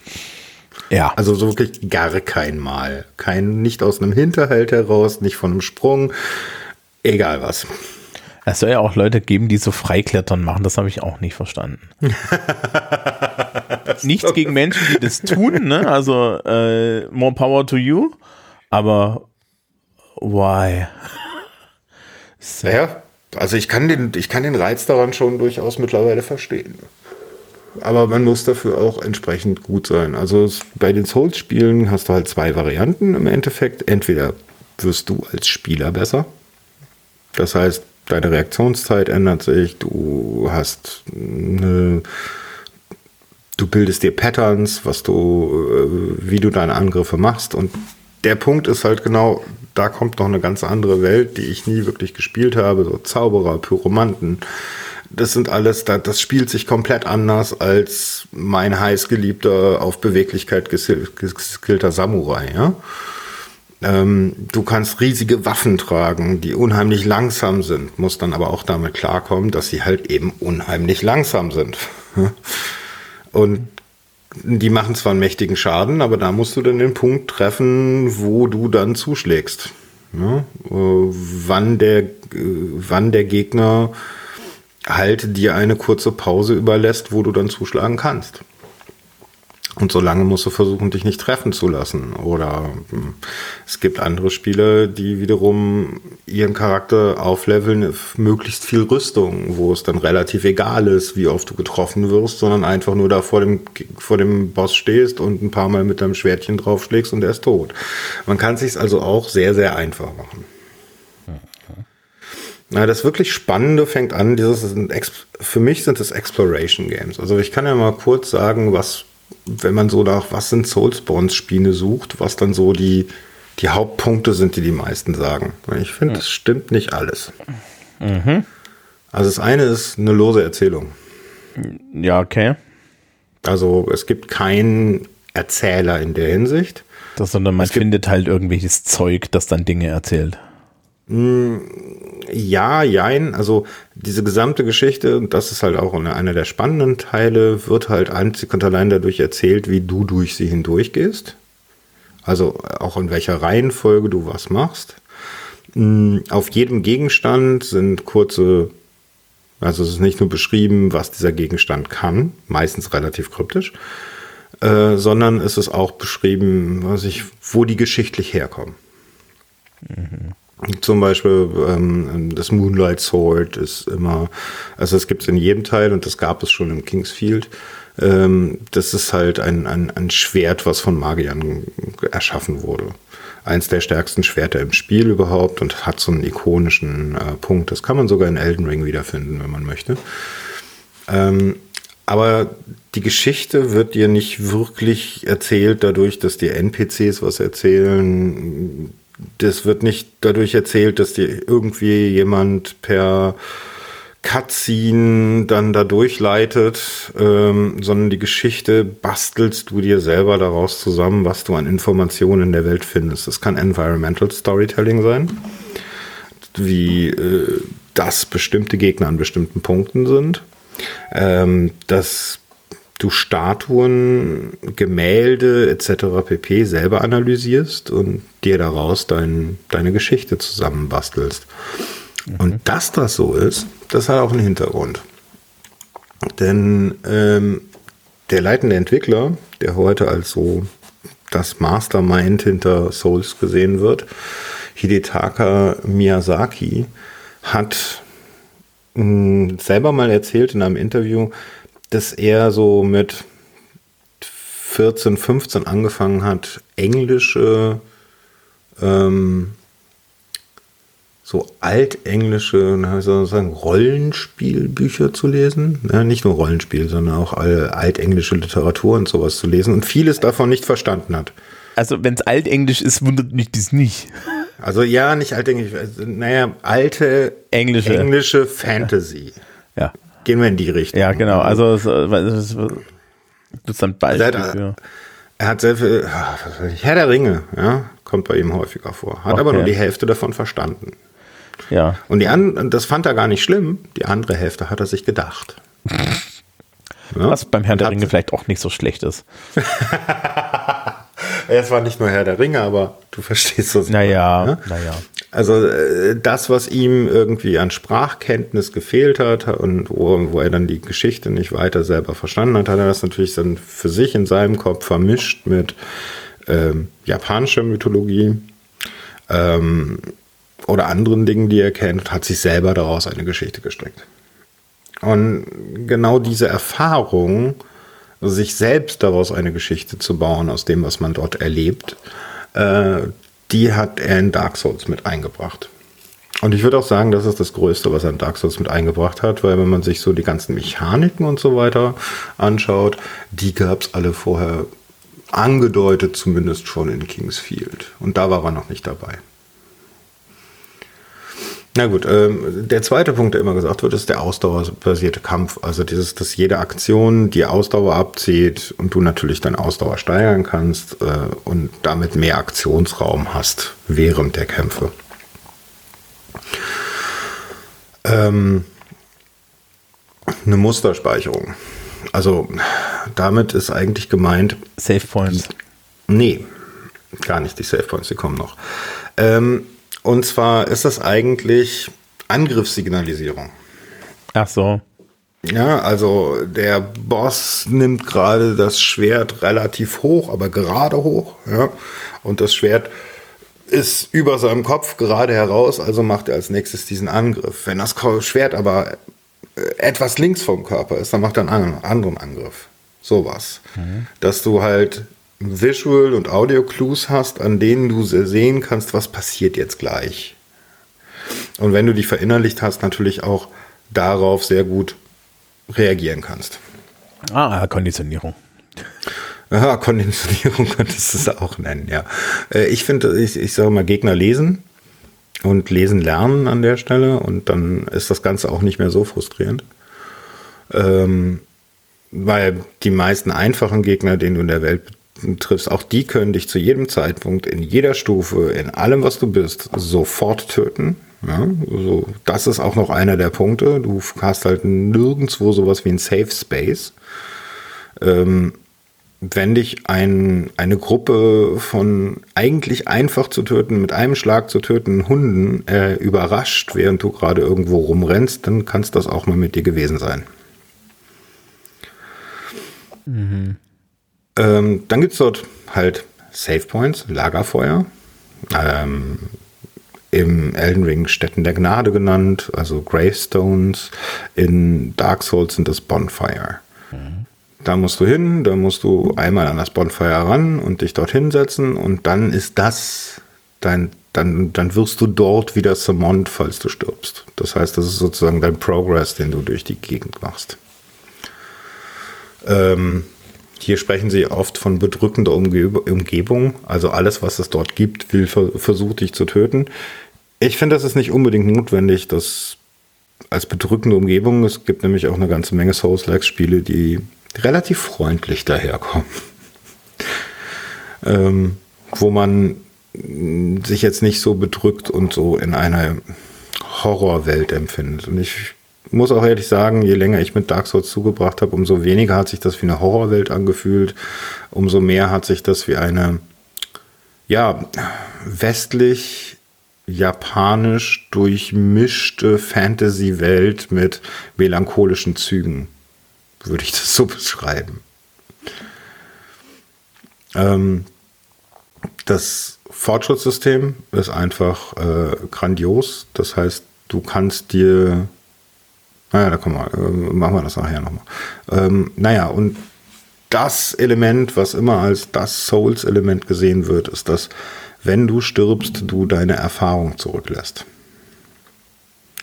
Ja. Also so wirklich gar kein Mal. Kein, nicht aus einem Hinterhalt heraus, nicht von einem Sprung. Egal was. Es soll ja auch Leute geben, die so Freiklettern machen. Das habe ich auch nicht verstanden. nichts gegen Menschen, die das tun, ne? Also äh, more power to you. Aber why? So. Ja, also ich kann den, ich kann den Reiz daran schon durchaus mittlerweile verstehen. Aber man muss dafür auch entsprechend gut sein. Also bei den Souls-Spielen hast du halt zwei Varianten im Endeffekt. Entweder wirst du als Spieler besser. Das heißt, deine Reaktionszeit ändert sich, du hast eine, du bildest dir Patterns, was du, äh, wie du deine Angriffe machst und der Punkt ist halt genau, da kommt noch eine ganz andere Welt, die ich nie wirklich gespielt habe, so Zauberer, Pyromanten. Das sind alles, das spielt sich komplett anders als mein heißgeliebter, auf Beweglichkeit geskillter Samurai, ja. Ähm, du kannst riesige Waffen tragen, die unheimlich langsam sind, musst dann aber auch damit klarkommen, dass sie halt eben unheimlich langsam sind. Und die machen zwar einen mächtigen Schaden, aber da musst du dann den Punkt treffen, wo du dann zuschlägst. Ja, äh, wann, der, äh, wann der Gegner halt dir eine kurze Pause überlässt, wo du dann zuschlagen kannst. Und solange musst du versuchen, dich nicht treffen zu lassen. Oder hm, es gibt andere Spiele, die wiederum ihren Charakter aufleveln, möglichst viel Rüstung, wo es dann relativ egal ist, wie oft du getroffen wirst, sondern einfach nur da vor dem, vor dem Boss stehst und ein paar Mal mit deinem Schwertchen draufschlägst und er ist tot. Man kann es sich also auch sehr, sehr einfach machen. Na, das wirklich Spannende fängt an, dieses, für mich sind es Exploration Games. Also ich kann ja mal kurz sagen, was wenn man so nach, was sind Soulsborne-Spiele sucht, was dann so die, die Hauptpunkte sind, die die meisten sagen. Ich finde, das stimmt nicht alles. Mhm. Also das eine ist eine lose Erzählung. Ja, okay. Also es gibt keinen Erzähler in der Hinsicht. Das, sondern man findet halt irgendwelches Zeug, das dann Dinge erzählt. Hm, ja, jein. Also diese gesamte Geschichte, das ist halt auch einer der spannenden Teile, wird halt einzig und allein dadurch erzählt, wie du durch sie hindurchgehst. Also auch in welcher Reihenfolge du was machst. Hm, auf jedem Gegenstand sind kurze, also es ist nicht nur beschrieben, was dieser Gegenstand kann, meistens relativ kryptisch, äh, sondern es ist auch beschrieben, was ich, wo die geschichtlich herkommen. Mhm. Zum Beispiel ähm, das Moonlight Sword ist immer, also es gibt es in jedem Teil und das gab es schon im Kingsfield. Ähm, das ist halt ein, ein, ein Schwert, was von Magiern erschaffen wurde. Eins der stärksten Schwerter im Spiel überhaupt und hat so einen ikonischen äh, Punkt. Das kann man sogar in Elden Ring wiederfinden, wenn man möchte. Ähm, aber die Geschichte wird dir nicht wirklich erzählt dadurch, dass die NPCs was erzählen das wird nicht dadurch erzählt, dass dir irgendwie jemand per Cutscene dann da durchleitet, ähm, sondern die Geschichte bastelst du dir selber daraus zusammen, was du an Informationen in der Welt findest. Das kann Environmental Storytelling sein, wie äh, dass bestimmte Gegner an bestimmten Punkten sind. Ähm, das du Statuen, Gemälde etc. pp. selber analysierst und dir daraus dein, deine Geschichte zusammenbastelst. Mhm. Und dass das so ist, das hat auch einen Hintergrund. Denn ähm, der leitende Entwickler, der heute als so das Mastermind hinter Souls gesehen wird, Hidetaka Miyazaki, hat mh, hm, selber mal erzählt in einem Interview, dass er so mit 14, 15 angefangen hat, englische, ähm, so altenglische, wie soll ich sagen, Rollenspielbücher zu lesen. Ja, nicht nur Rollenspiel, sondern auch altenglische Literatur und sowas zu lesen und vieles davon nicht verstanden hat. Also wenn es altenglisch ist, wundert mich das nicht. Also ja, nicht altenglisch, also, naja, alte englische, englische Fantasy. Ja gehen wir in die Richtung. Ja, genau. Also es, es, ist dann bald. Er hat, er hat sehr viel, ah, Herr der Ringe, ja, kommt bei ihm häufiger vor. Hat okay. aber nur die Hälfte davon verstanden. Ja. Und die an, das fand er gar nicht schlimm. Die andere Hälfte hat er sich gedacht. Was beim Herrn der Ringe vielleicht auch nicht so schlecht ist. Es war nicht nur Herr der Ringe, aber du verstehst was. Naja, ne? naja. Also äh, das, was ihm irgendwie an Sprachkenntnis gefehlt hat und wo, wo er dann die Geschichte nicht weiter selber verstanden hat, hat er das natürlich dann für sich in seinem Kopf vermischt mit ähm, japanischer Mythologie ähm, oder anderen Dingen, die er kennt, und hat sich selber daraus eine Geschichte gestrickt. Und genau diese Erfahrung, sich selbst daraus eine Geschichte zu bauen, aus dem, was man dort erlebt, äh, die hat er in Dark Souls mit eingebracht. Und ich würde auch sagen, das ist das Größte, was er in Dark Souls mit eingebracht hat, weil wenn man sich so die ganzen Mechaniken und so weiter anschaut, die gab es alle vorher angedeutet, zumindest schon in Kingsfield. Und da war er noch nicht dabei. Na gut, ähm, der zweite Punkt, der immer gesagt wird, ist der ausdauerbasierte Kampf. Also dieses, dass jede Aktion die Ausdauer abzieht und du natürlich deine Ausdauer steigern kannst äh, und damit mehr Aktionsraum hast während der Kämpfe. Ähm, eine Musterspeicherung. Also damit ist eigentlich gemeint. Save Points. Nee, gar nicht die Save Points, die kommen noch. Ähm, und zwar ist das eigentlich Angriffssignalisierung. Ach so. Ja, also der Boss nimmt gerade das Schwert relativ hoch, aber gerade hoch. Ja, und das Schwert ist über seinem Kopf gerade heraus, also macht er als nächstes diesen Angriff. Wenn das Schwert aber äh, etwas links vom Körper ist, dann macht er einen anderen Angriff. Sowas. Mhm. Dass du halt Visual- und Audio-Clues hast, an denen du sehen kannst, was passiert jetzt gleich. Und wenn du die verinnerlicht hast, natürlich auch darauf sehr gut reagieren kannst. Ah, Konditionierung. Aha, Konditionierung könntest du es auch nennen, ja. Äh, ich finde, ich, ich sage mal, Gegner lesen und lesen lernen an der Stelle und dann ist das Ganze auch nicht mehr so frustrierend. Ähm, weil die meisten einfachen Gegner, denen du in der Welt triffst, auch die können dich zu jedem Zeitpunkt, in jeder Stufe, in allem, was du bist, sofort töten. Ja, also das ist auch noch einer der Punkte. Du hast halt nirgendwo sowas wie ein Safe Space. Ähm, wenn dich ein, eine Gruppe von eigentlich einfach zu töten, mit einem Schlag zu töten Hunden äh, überrascht, während du gerade irgendwo rumrennst, dann kann es das auch mal mit dir gewesen sein. Mhm. Ähm, dann gibt es dort halt Save Points, Lagerfeuer. Ähm, Im Elden Ring Städten der Gnade genannt, also Gravestones. In Dark Souls sind das Bonfire. Mhm. Da musst du hin, da musst du einmal an das Bonfire ran und dich dort hinsetzen und dann ist das dein, dann, dann wirst du dort wieder summoned, falls du stirbst. Das heißt, das ist sozusagen dein Progress, den du durch die Gegend machst. Ähm, hier sprechen sie oft von bedrückender Umge Umgebung. Also alles, was es dort gibt, will versucht dich zu töten. Ich finde, das ist nicht unbedingt notwendig, dass als bedrückende Umgebung, es gibt nämlich auch eine ganze Menge Souls-like-Spiele, die relativ freundlich daherkommen. ähm, wo man sich jetzt nicht so bedrückt und so in einer Horrorwelt empfindet. Und ich muss auch ehrlich sagen, je länger ich mit Dark Souls zugebracht habe, umso weniger hat sich das wie eine Horrorwelt angefühlt, umso mehr hat sich das wie eine, ja, westlich japanisch durchmischte Fantasy-Welt mit melancholischen Zügen, würde ich das so beschreiben. Ähm, das Fortschrittssystem ist einfach äh, grandios. Das heißt, du kannst dir naja, da kommen wir, äh, machen wir das nachher nochmal. Ähm, naja, und das Element, was immer als das Souls-Element gesehen wird, ist, dass wenn du stirbst, du deine Erfahrung zurücklässt.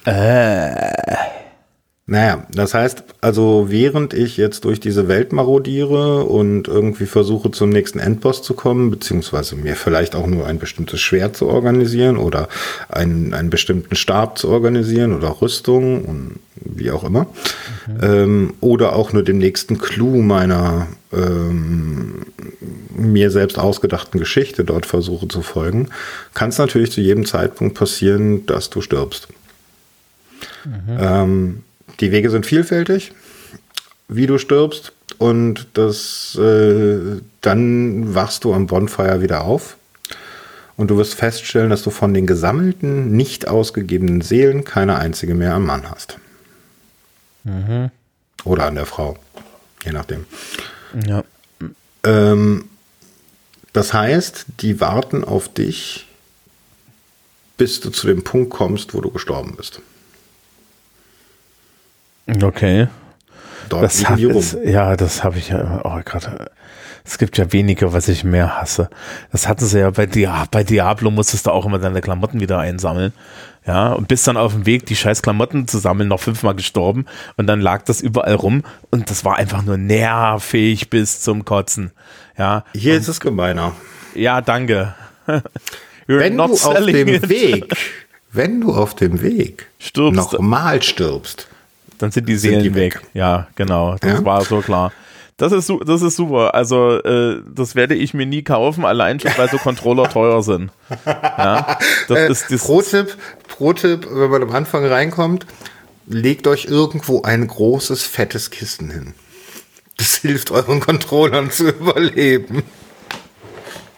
Äh. Naja, das heißt, also während ich jetzt durch diese Welt marodiere und irgendwie versuche zum nächsten Endboss zu kommen, beziehungsweise mir vielleicht auch nur ein bestimmtes Schwert zu organisieren oder einen, einen bestimmten Stab zu organisieren oder Rüstung und wie auch immer, mhm. ähm, oder auch nur dem nächsten Clou meiner ähm, mir selbst ausgedachten Geschichte dort versuche zu folgen, kann es natürlich zu jedem Zeitpunkt passieren, dass du stirbst. Mhm. Ähm, die Wege sind vielfältig. wie du stirbst und das, äh, dann wachst du am Bonfire wieder auf und du wirst feststellen, dass du von den gesammelten, nicht ausgegebenen Seelen keine einzige mehr am Mann hast. Mhm. Oder an der Frau, je nachdem. Ja. Ähm, das heißt, die warten auf dich, bis du zu dem Punkt kommst, wo du gestorben bist. Okay. Dort das hab, ist, ja, das habe ich ja oh, gerade. Es gibt ja weniger, was ich mehr hasse. Das hatten sie ja bei, Dia bei Diablo, musstest du auch immer deine Klamotten wieder einsammeln. Ja, und bist dann auf dem Weg, die scheiß Klamotten zu sammeln, noch fünfmal gestorben und dann lag das überall rum und das war einfach nur nervig bis zum Kotzen. Ja. Hier und, ist es gemeiner. Ja, danke. wenn du auf dem it. Weg, wenn du auf dem Weg nochmal stirbst, dann sind die Seelen sind die weg. weg. Ja, genau. Das ja? war so klar. Das ist, das ist super. Also, äh, das werde ich mir nie kaufen, allein schon, weil so Controller teuer sind. Ja, das äh, ist das Pro-Tipp, Pro-Tipp, wenn man am Anfang reinkommt, legt euch irgendwo ein großes, fettes Kissen hin. Das hilft euren Controllern zu überleben.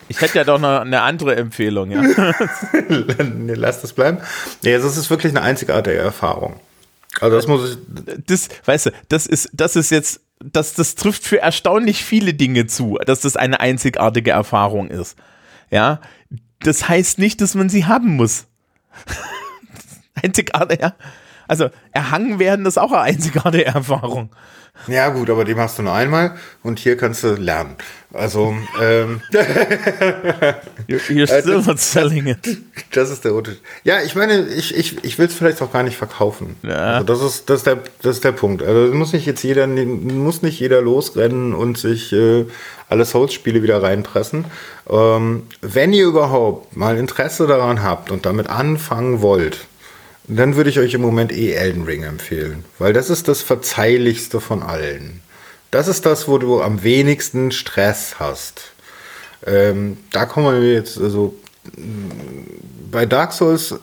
Ich hätte ja doch noch eine andere Empfehlung, ja. Lass das bleiben. Ja, das ist wirklich eine einzigartige Erfahrung. Also das muss ich. Das, weißt du, das ist, das ist jetzt, das, das trifft für erstaunlich viele Dinge zu, dass das eine einzigartige Erfahrung ist. Ja. Das heißt nicht, dass man sie haben muss. Einzigartig, ja. Also, erhangen werden ist auch eine einzigartige Erfahrung. Ja, gut, aber dem hast du nur einmal und hier kannst du lernen. Also, ähm. you're, you're still not selling it. Das ist der Unterschied. Ja, ich meine, ich, ich, ich will es vielleicht auch gar nicht verkaufen. Ja. Also das, ist, das, ist der, das ist der Punkt. Also, muss nicht jetzt jeder, muss nicht jeder losrennen und sich äh, alle Souls-Spiele wieder reinpressen. Ähm, wenn ihr überhaupt mal Interesse daran habt und damit anfangen wollt, dann würde ich euch im Moment eh Elden Ring empfehlen, weil das ist das verzeihlichste von allen. Das ist das, wo du am wenigsten Stress hast. Ähm, da kommen wir jetzt, also bei Dark Souls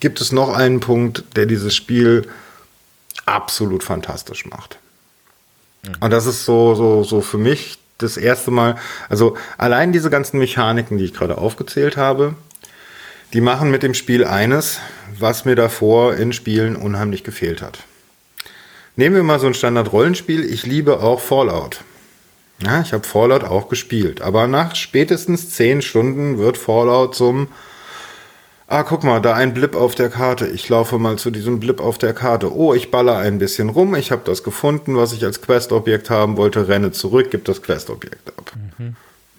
gibt es noch einen Punkt, der dieses Spiel absolut fantastisch macht. Mhm. Und das ist so, so, so für mich das erste Mal, also allein diese ganzen Mechaniken, die ich gerade aufgezählt habe, die machen mit dem Spiel eines, was mir davor in Spielen unheimlich gefehlt hat. Nehmen wir mal so ein Standard-Rollenspiel. Ich liebe auch Fallout. Ja, ich habe Fallout auch gespielt. Aber nach spätestens zehn Stunden wird Fallout zum Ah, guck mal, da ein Blip auf der Karte. Ich laufe mal zu diesem Blip auf der Karte. Oh, ich baller ein bisschen rum. Ich habe das gefunden, was ich als Questobjekt haben wollte. Renne zurück, gib das Questobjekt ab. Mhm.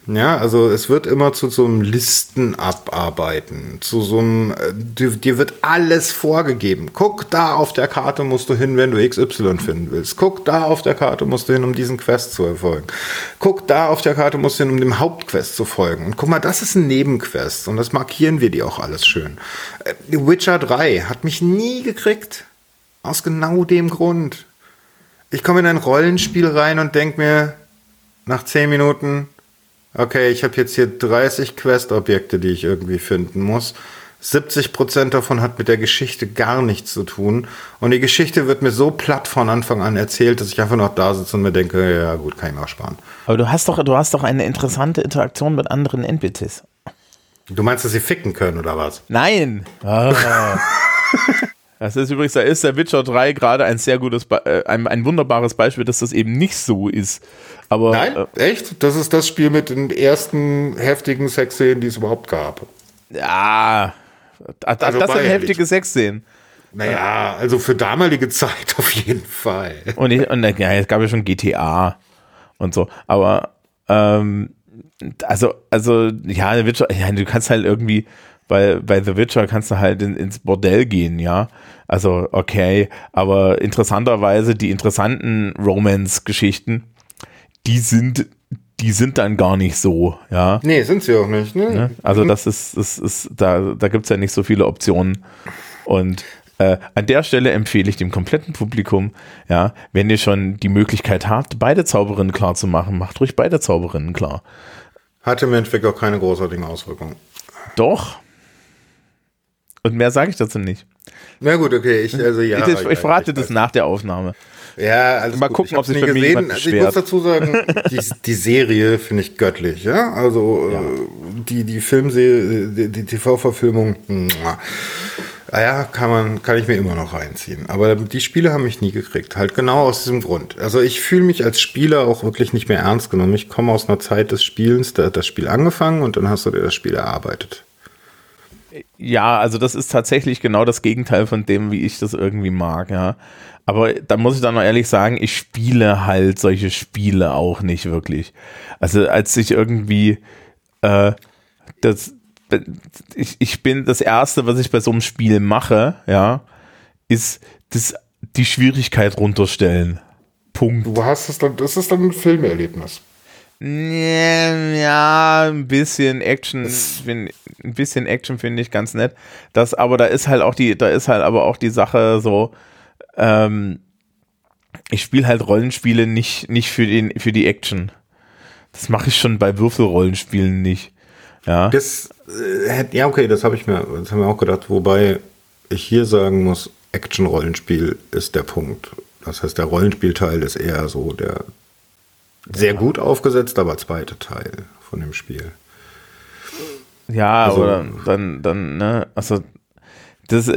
Ja, also es wird immer zu so einem Listen abarbeiten, zu so einem, äh, dir, dir, wird alles vorgegeben. Guck, da auf der Karte musst du hin, wenn du XY finden willst. Guck, da auf der Karte musst du hin, um diesen Quest zu erfolgen. Guck, da auf der Karte musst du hin, um dem Hauptquest zu folgen. Und guck mal, das ist ein Nebenquest und das markieren wir dir auch alles schön. Äh, Witcher 3 hat mich nie gekriegt. Aus genau dem Grund. Ich komme in ein Rollenspiel rein und denk mir, nach 10 Minuten, okay, ich habe jetzt hier 30 Quest-Objekte, die ich irgendwie finden muss. 70% davon hat mit der Geschichte gar nichts zu tun. Und die Geschichte wird mir so platt von Anfang an erzählt, dass ich einfach noch da sitze und mir denke, ja gut, kann ich mal sparen. Aber du hast doch, du hast doch eine interessante Interaktion mit anderen NPCs. Du meinst, dass sie ficken können oder was? Nein. Ah. Das ist übrigens, da ist der Witcher 3 gerade ein sehr gutes, äh, ein, ein wunderbares Beispiel, dass das eben nicht so ist. Aber, Nein, äh, echt? Das ist das Spiel mit den ersten heftigen Sexszenen, die es überhaupt gab. Ja, also das sind heftige Sexszenen. Naja, also für damalige Zeit auf jeden Fall. Und, ich, und ja, es gab ja schon GTA und so, aber ähm, also, also, ja, Witcher, ja, du kannst halt irgendwie bei, bei The Witcher kannst du halt in, ins Bordell gehen, ja. Also, okay, aber interessanterweise die interessanten Romance-Geschichten, die sind, die sind dann gar nicht so, ja. Nee, sind sie auch nicht, ne? ne? Also, das ist, das ist, da, da gibt's ja nicht so viele Optionen. Und äh, an der Stelle empfehle ich dem kompletten Publikum, ja, wenn ihr schon die Möglichkeit habt, beide Zauberinnen klar zu machen, macht ruhig beide Zauberinnen klar. Hatte im Endeffekt auch keine großartigen Auswirkungen. Doch. Und mehr sage ich dazu nicht. Na gut, okay, ich, also ja. Ich, ich verrate das nach der Aufnahme. Ja, also mal gucken, ob sich mir jemand also Ich muss dazu sagen, die, die Serie finde ich göttlich, ja. Also ja. Äh, die, die Filmserie, die, die TV-Verfilmung, naja, kann man, kann ich mir immer noch reinziehen. Aber die Spiele haben mich nie gekriegt. Halt genau aus diesem Grund. Also ich fühle mich als Spieler auch wirklich nicht mehr ernst genommen. Ich komme aus einer Zeit des Spielens, da hat das Spiel angefangen und dann hast du dir das Spiel erarbeitet. Ja, also das ist tatsächlich genau das Gegenteil von dem, wie ich das irgendwie mag, ja. Aber da muss ich dann noch ehrlich sagen, ich spiele halt solche Spiele auch nicht wirklich. Also als ich irgendwie äh, das, ich, ich bin das erste, was ich bei so einem Spiel mache, ja, ist das, die Schwierigkeit runterstellen. Punkt. Du hast es dann, das ist dann ein Filmerlebnis. Ja, ein bisschen Action, ein bisschen Action finde ich ganz nett. Das, aber da ist halt auch die, da ist halt aber auch die Sache so, ähm, ich spiele halt Rollenspiele nicht, nicht für, den, für die Action. Das mache ich schon bei Würfelrollenspielen nicht. Ja, das, äh, ja okay, das habe ich mir, das haben wir auch gedacht, wobei ich hier sagen muss, Action-Rollenspiel ist der Punkt. Das heißt, der Rollenspielteil ist eher so der sehr ja. gut aufgesetzt, aber zweite Teil von dem Spiel. Ja, also, aber dann, dann, ne, also das,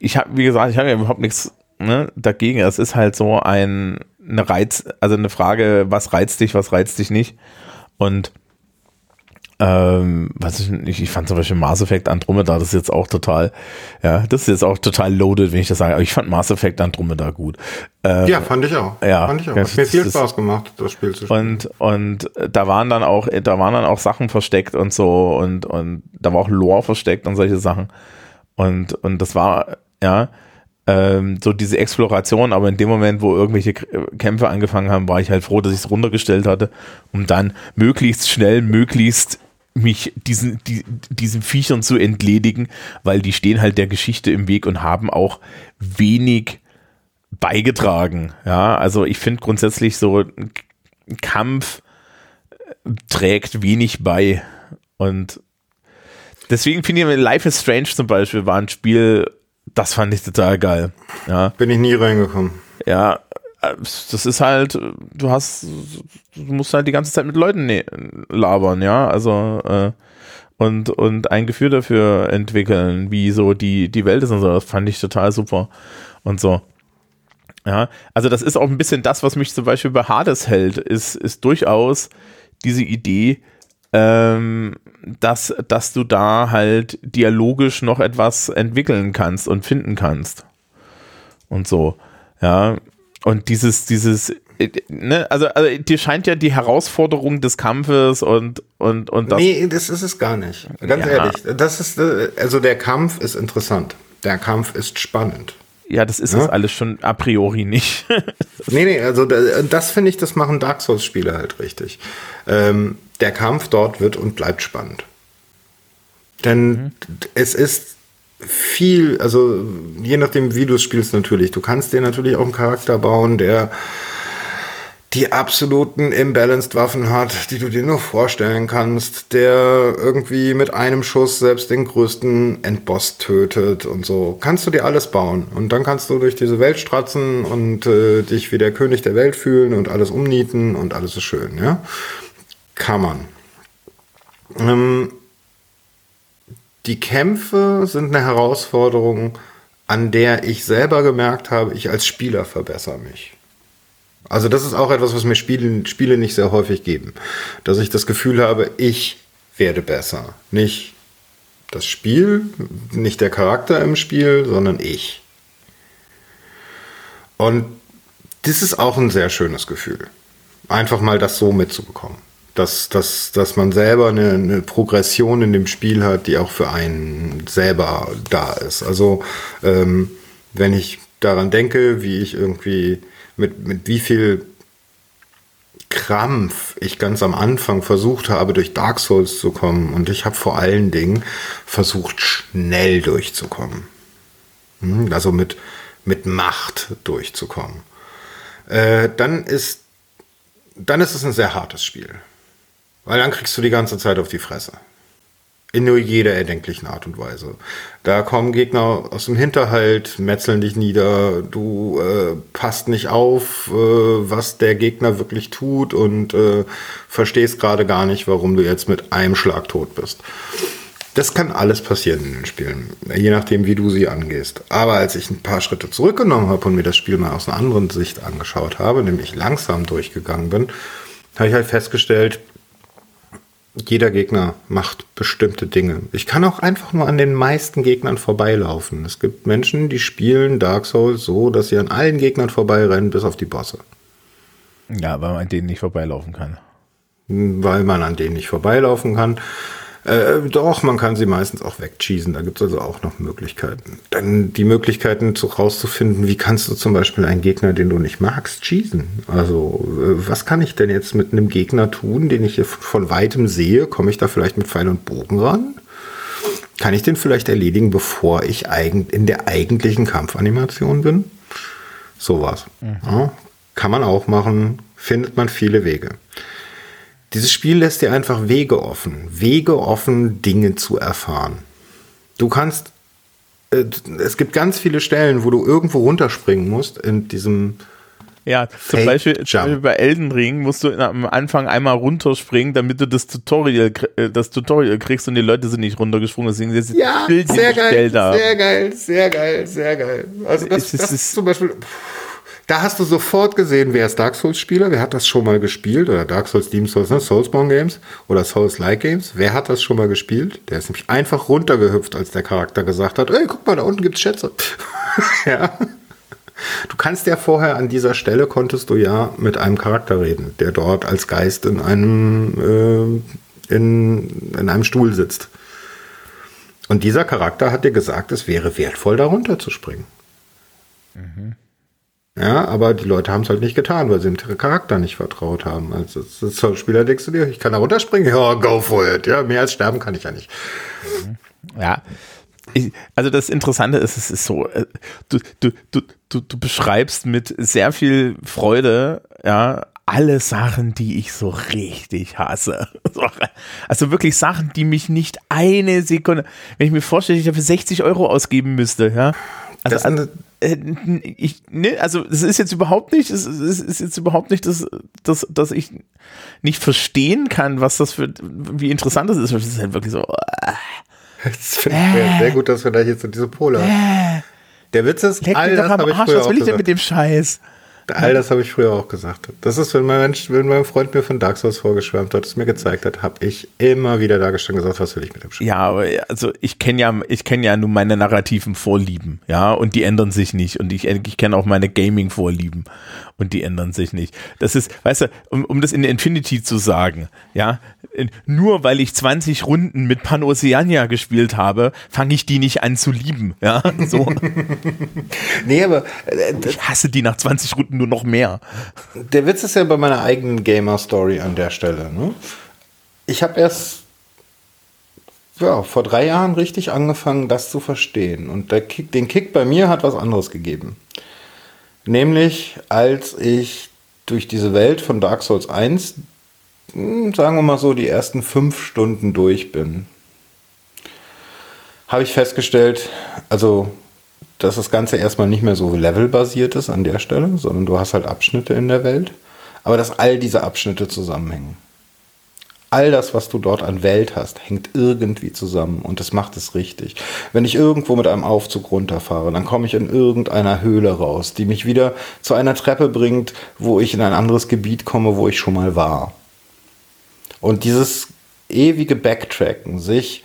ich habe, wie gesagt, ich habe ja überhaupt nichts ne, dagegen. Es ist halt so ein eine Reiz, also eine Frage, was reizt dich, was reizt dich nicht. Und ähm, was ich, ich fand zum Beispiel Mass Effect Andromeda, das ist jetzt auch total, ja, das ist jetzt auch total loaded, wenn ich das sage, aber ich fand Mass Effect Andromeda gut. Ähm, ja, fand ich auch. Ja, fand ich auch. Hat mir viel das, Spaß gemacht, das Spiel zu spielen. Und, und da waren dann auch, da waren dann auch Sachen versteckt und so und, und da war auch Lore versteckt und solche Sachen. Und, und das war, ja, ähm, so diese Exploration, aber in dem Moment, wo irgendwelche Kämpfe angefangen haben, war ich halt froh, dass ich es runtergestellt hatte, um dann möglichst schnell, möglichst mich diesen, die, diesen Viechern zu entledigen, weil die stehen halt der Geschichte im Weg und haben auch wenig beigetragen. Ja, also ich finde grundsätzlich so ein Kampf äh, trägt wenig bei und deswegen finde ich Life is Strange zum Beispiel war ein Spiel, das fand ich total geil. Ja. Bin ich nie reingekommen. Ja, das ist halt, du hast, du musst halt die ganze Zeit mit Leuten ne labern, ja, also äh, und, und ein Gefühl dafür entwickeln, wie so die, die Welt ist und so, das fand ich total super und so. Ja, also das ist auch ein bisschen das, was mich zum Beispiel bei Hades hält, ist, ist durchaus diese Idee, ähm, dass, dass du da halt dialogisch noch etwas entwickeln kannst und finden kannst. Und so. Ja. Und dieses, dieses, äh, ne, also, also dir scheint ja die Herausforderung des Kampfes und, und, und das. Nee, das ist es gar nicht. Ganz ja. ehrlich. Das ist, äh, also der Kampf ist interessant. Der Kampf ist spannend. Ja, das ist ja? das alles schon a priori nicht. nee, nee, also das finde ich, das machen Dark Souls-Spiele halt richtig. Ähm, der Kampf dort wird und bleibt spannend. Denn mhm. es ist viel, also je nachdem, wie du es spielst natürlich. Du kannst dir natürlich auch einen Charakter bauen, der die absoluten imbalanced Waffen hat, die du dir nur vorstellen kannst, der irgendwie mit einem Schuss selbst den größten Endboss tötet und so. Kannst du dir alles bauen. Und dann kannst du durch diese Welt stratzen und äh, dich wie der König der Welt fühlen und alles umnieten und alles ist schön, ja. Kann man. Ähm, die Kämpfe sind eine Herausforderung, an der ich selber gemerkt habe, ich als Spieler verbessere mich. Also das ist auch etwas, was mir Spiele, Spiele nicht sehr häufig geben. Dass ich das Gefühl habe, ich werde besser. Nicht das Spiel, nicht der Charakter im Spiel, sondern ich. Und das ist auch ein sehr schönes Gefühl. Einfach mal das so mitzubekommen dass, dass, dass man selber eine, eine, Progression in dem Spiel hat, die auch für einen selber da ist. Also ähm, wenn ich daran denke, wie ich irgendwie mit, mit wie viel Krampf ich ganz am Anfang versucht habe, durch Dark Souls zu kommen und ich habe vor allen Dingen versucht, schnell durchzukommen. Hm, also mit, mit Macht durchzukommen. Äh, dann ist dann ist es ein sehr hartes Spiel. Weil dann kriegst du die ganze Zeit auf die Fresse. In nur jeder erdenklichen Art und Weise. Da kommen Gegner aus dem Hinterhalt, metzeln dich nieder, du äh, passt nicht auf, äh, was der Gegner wirklich tut und äh, verstehst gerade gar nicht, warum du jetzt mit einem Schlag tot bist. Das kann alles passieren in den Spielen, je nachdem, wie du sie angehst. Aber als ich ein paar Schritte zurückgenommen habe und mir das Spiel mal aus einer anderen Sicht angeschaut habe, nämlich langsam durchgegangen bin, habe ich halt festgestellt, jeder Gegner macht bestimmte Dinge. Ich kann auch einfach nur an den meisten Gegnern vorbeilaufen. Es gibt Menschen, die spielen Dark Souls so, dass sie an allen Gegnern vorbeirennen, bis auf die Bosse. Ja, weil man an denen nicht vorbeilaufen kann. Weil man an denen nicht vorbeilaufen kann. Äh, doch, man kann sie meistens auch wegcheesen. Da gibt es also auch noch Möglichkeiten. Dann die Möglichkeiten zu, rauszufinden, wie kannst du zum Beispiel einen Gegner, den du nicht magst, cheesen. Also, äh, was kann ich denn jetzt mit einem Gegner tun, den ich von weitem sehe? Komme ich da vielleicht mit Pfeil und Bogen ran? Kann ich den vielleicht erledigen, bevor ich in der eigentlichen Kampfanimation bin? Sowas. Mhm. Ja, kann man auch machen, findet man viele Wege. Dieses Spiel lässt dir einfach Wege offen. Wege offen, Dinge zu erfahren. Du kannst, äh, es gibt ganz viele Stellen, wo du irgendwo runterspringen musst in diesem. Ja, zum Beispiel, zum Beispiel, bei Elden Ring musst du am Anfang einmal runterspringen, damit du das Tutorial, äh, das Tutorial kriegst und die Leute sind nicht runtergesprungen, deswegen sind sie ja, sehr geil, sehr geil, sehr geil, sehr geil. Also das, das ist zum Beispiel. Pff da hast du sofort gesehen, wer ist Dark Souls-Spieler, wer hat das schon mal gespielt, oder Dark Souls, Demon Souls, ne? Soulsborne Games oder Souls-like Games, wer hat das schon mal gespielt? Der ist nämlich einfach runtergehüpft, als der Charakter gesagt hat, ey, guck mal, da unten gibt's Schätze. ja. Du kannst ja vorher an dieser Stelle konntest du ja mit einem Charakter reden, der dort als Geist in einem, äh, in, in einem Stuhl sitzt. Und dieser Charakter hat dir gesagt, es wäre wertvoll, da runterzuspringen. Mhm. Ja, aber die Leute haben es halt nicht getan, weil sie dem Charakter nicht vertraut haben. Also als Spieler denkst du dir, ich kann da runterspringen, ja, go for it. Ja, mehr als sterben kann ich ja nicht. Ja. Ich, also das Interessante ist, es ist so, äh, du, du, du, du, du beschreibst mit sehr viel Freude, ja, alle Sachen, die ich so richtig hasse. Also wirklich Sachen, die mich nicht eine Sekunde, wenn ich mir vorstelle, ich dafür 60 Euro ausgeben müsste, ja. Also, das, äh, ich, ne, also es ist jetzt überhaupt nicht, es ist jetzt überhaupt nicht, dass, dass, dass ich nicht verstehen kann, was das für, wie interessant das ist. Es ist halt wirklich so. Äh, das finde ich äh, sehr gut, dass wir da jetzt so diese Pole haben. Äh, Der Witz ist, all das habe ich früher Was will ich denn mit dem Scheiß? All das habe ich früher auch gesagt. Das ist, wenn mein, Mensch, wenn mein Freund mir von Dark Souls vorgeschwärmt hat, es mir gezeigt hat, habe ich immer wieder da gestanden gesagt, was will ich mit dem Spiel? Ja, aber also ich kenne ja, ich kenne ja nur meine narrativen Vorlieben, ja, und die ändern sich nicht. Und ich, ich kenne auch meine Gaming-Vorlieben und die ändern sich nicht. Das ist, weißt du, um, um das in Infinity zu sagen, ja, nur weil ich 20 Runden mit Panoceania gespielt habe, fange ich die nicht an zu lieben, ja, so. nee, aber äh, ich hasse die nach 20 Runden nur noch mehr. Der Witz ist ja bei meiner eigenen Gamer-Story an der Stelle, ne? Ich habe erst ja, vor drei Jahren richtig angefangen, das zu verstehen. Und der Kick, den Kick bei mir hat was anderes gegeben. Nämlich, als ich durch diese Welt von Dark Souls 1, hm, sagen wir mal so, die ersten fünf Stunden durch bin, habe ich festgestellt, also, dass das Ganze erstmal nicht mehr so levelbasiert ist an der Stelle, sondern du hast halt Abschnitte in der Welt, aber dass all diese Abschnitte zusammenhängen all das, was du dort an Welt hast, hängt irgendwie zusammen und das macht es richtig. Wenn ich irgendwo mit einem Aufzug runterfahre, dann komme ich in irgendeiner Höhle raus, die mich wieder zu einer Treppe bringt, wo ich in ein anderes Gebiet komme, wo ich schon mal war. Und dieses ewige Backtracken, sich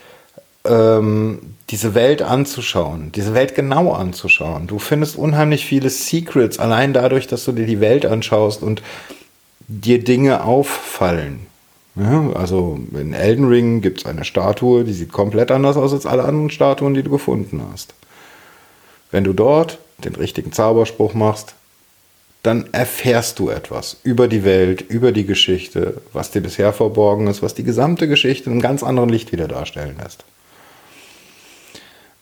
ähm, diese Welt anzuschauen, diese Welt genau anzuschauen. Du findest unheimlich viele Secrets, allein dadurch, dass du dir die Welt anschaust und dir Dinge auffallen ja, also in Elden Ring gibt es eine Statue, die sieht komplett anders aus als alle anderen Statuen, die du gefunden hast. Wenn du dort den richtigen Zauberspruch machst, dann erfährst du etwas über die Welt, über die Geschichte, was dir bisher verborgen ist, was die gesamte Geschichte in einem ganz anderen Licht wieder darstellen lässt.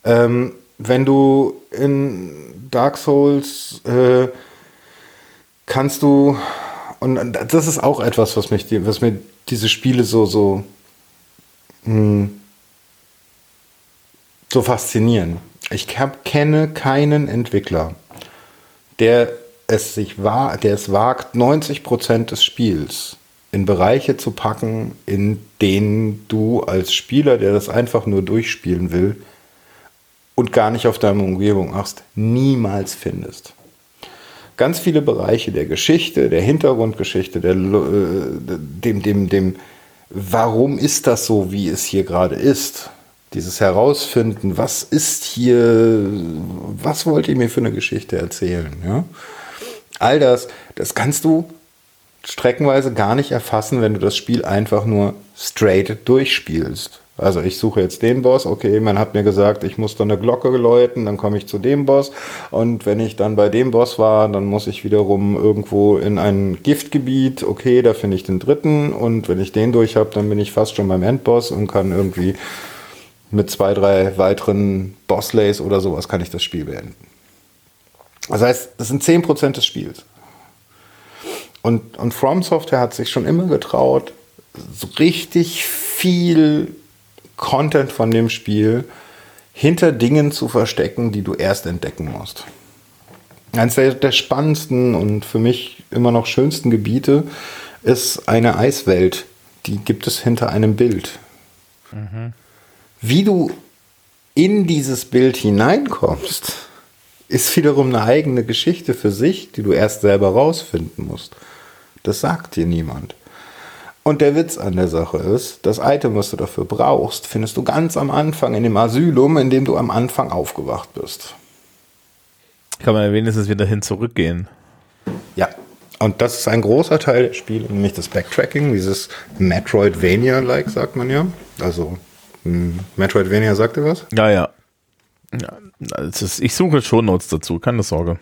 Ähm, wenn du in Dark Souls äh, kannst du, und das ist auch etwas, was, mich, was mir diese Spiele so, so, mh, hm, so faszinierend. Ich kenne keinen Entwickler, der es sich war, der es wagt, 90 Prozent des Spiels in Bereiche zu packen, in denen du als Spieler, der das einfach nur durchspielen will und gar nicht auf deine Umgebung achtest, niemals findest. Ganz viele Bereiche der Geschichte, der Hintergrundgeschichte, der, äh, dem, dem, dem, warum ist das so, wie es hier gerade ist, dieses Herausfinden, was ist hier, was wollt ihr mir für eine Geschichte erzählen, ja? All das, das kannst du streckenweise gar nicht erfassen, wenn du das Spiel einfach nur straight durchspielst. Also ich suche jetzt den Boss, okay, man hat mir gesagt, ich muss dann eine Glocke läuten, dann komme ich zu dem Boss und wenn ich dann bei dem Boss war, dann muss ich wiederum irgendwo in ein Giftgebiet, okay, da finde ich den dritten und wenn ich den durch habe, dann bin ich fast schon beim Endboss und kann irgendwie mit zwei, drei weiteren Bosslays oder sowas kann ich das Spiel beenden. Das heißt, das sind 10% des Spiels. Und, und From Software hat sich schon immer getraut, so richtig viel Content von dem Spiel hinter Dingen zu verstecken, die du erst entdecken musst. Eines der, der spannendsten und für mich immer noch schönsten Gebiete ist eine Eiswelt. Die gibt es hinter einem Bild. Mhm. Wie du in dieses Bild hineinkommst, ist wiederum eine eigene Geschichte für sich, die du erst selber rausfinden musst. Das sagt dir niemand. Und der Witz an der Sache ist, das Item, was du dafür brauchst, findest du ganz am Anfang in dem Asylum, in dem du am Anfang aufgewacht bist. Kann man ja wenigstens wieder hin zurückgehen. Ja, und das ist ein großer Teil des Spiels, nämlich das Backtracking, dieses Metroidvania-like, sagt man ja. Also, hm, Metroidvania sagt ihr was? Ja, ja. ja ist, ich suche schon Notes dazu, keine Sorge.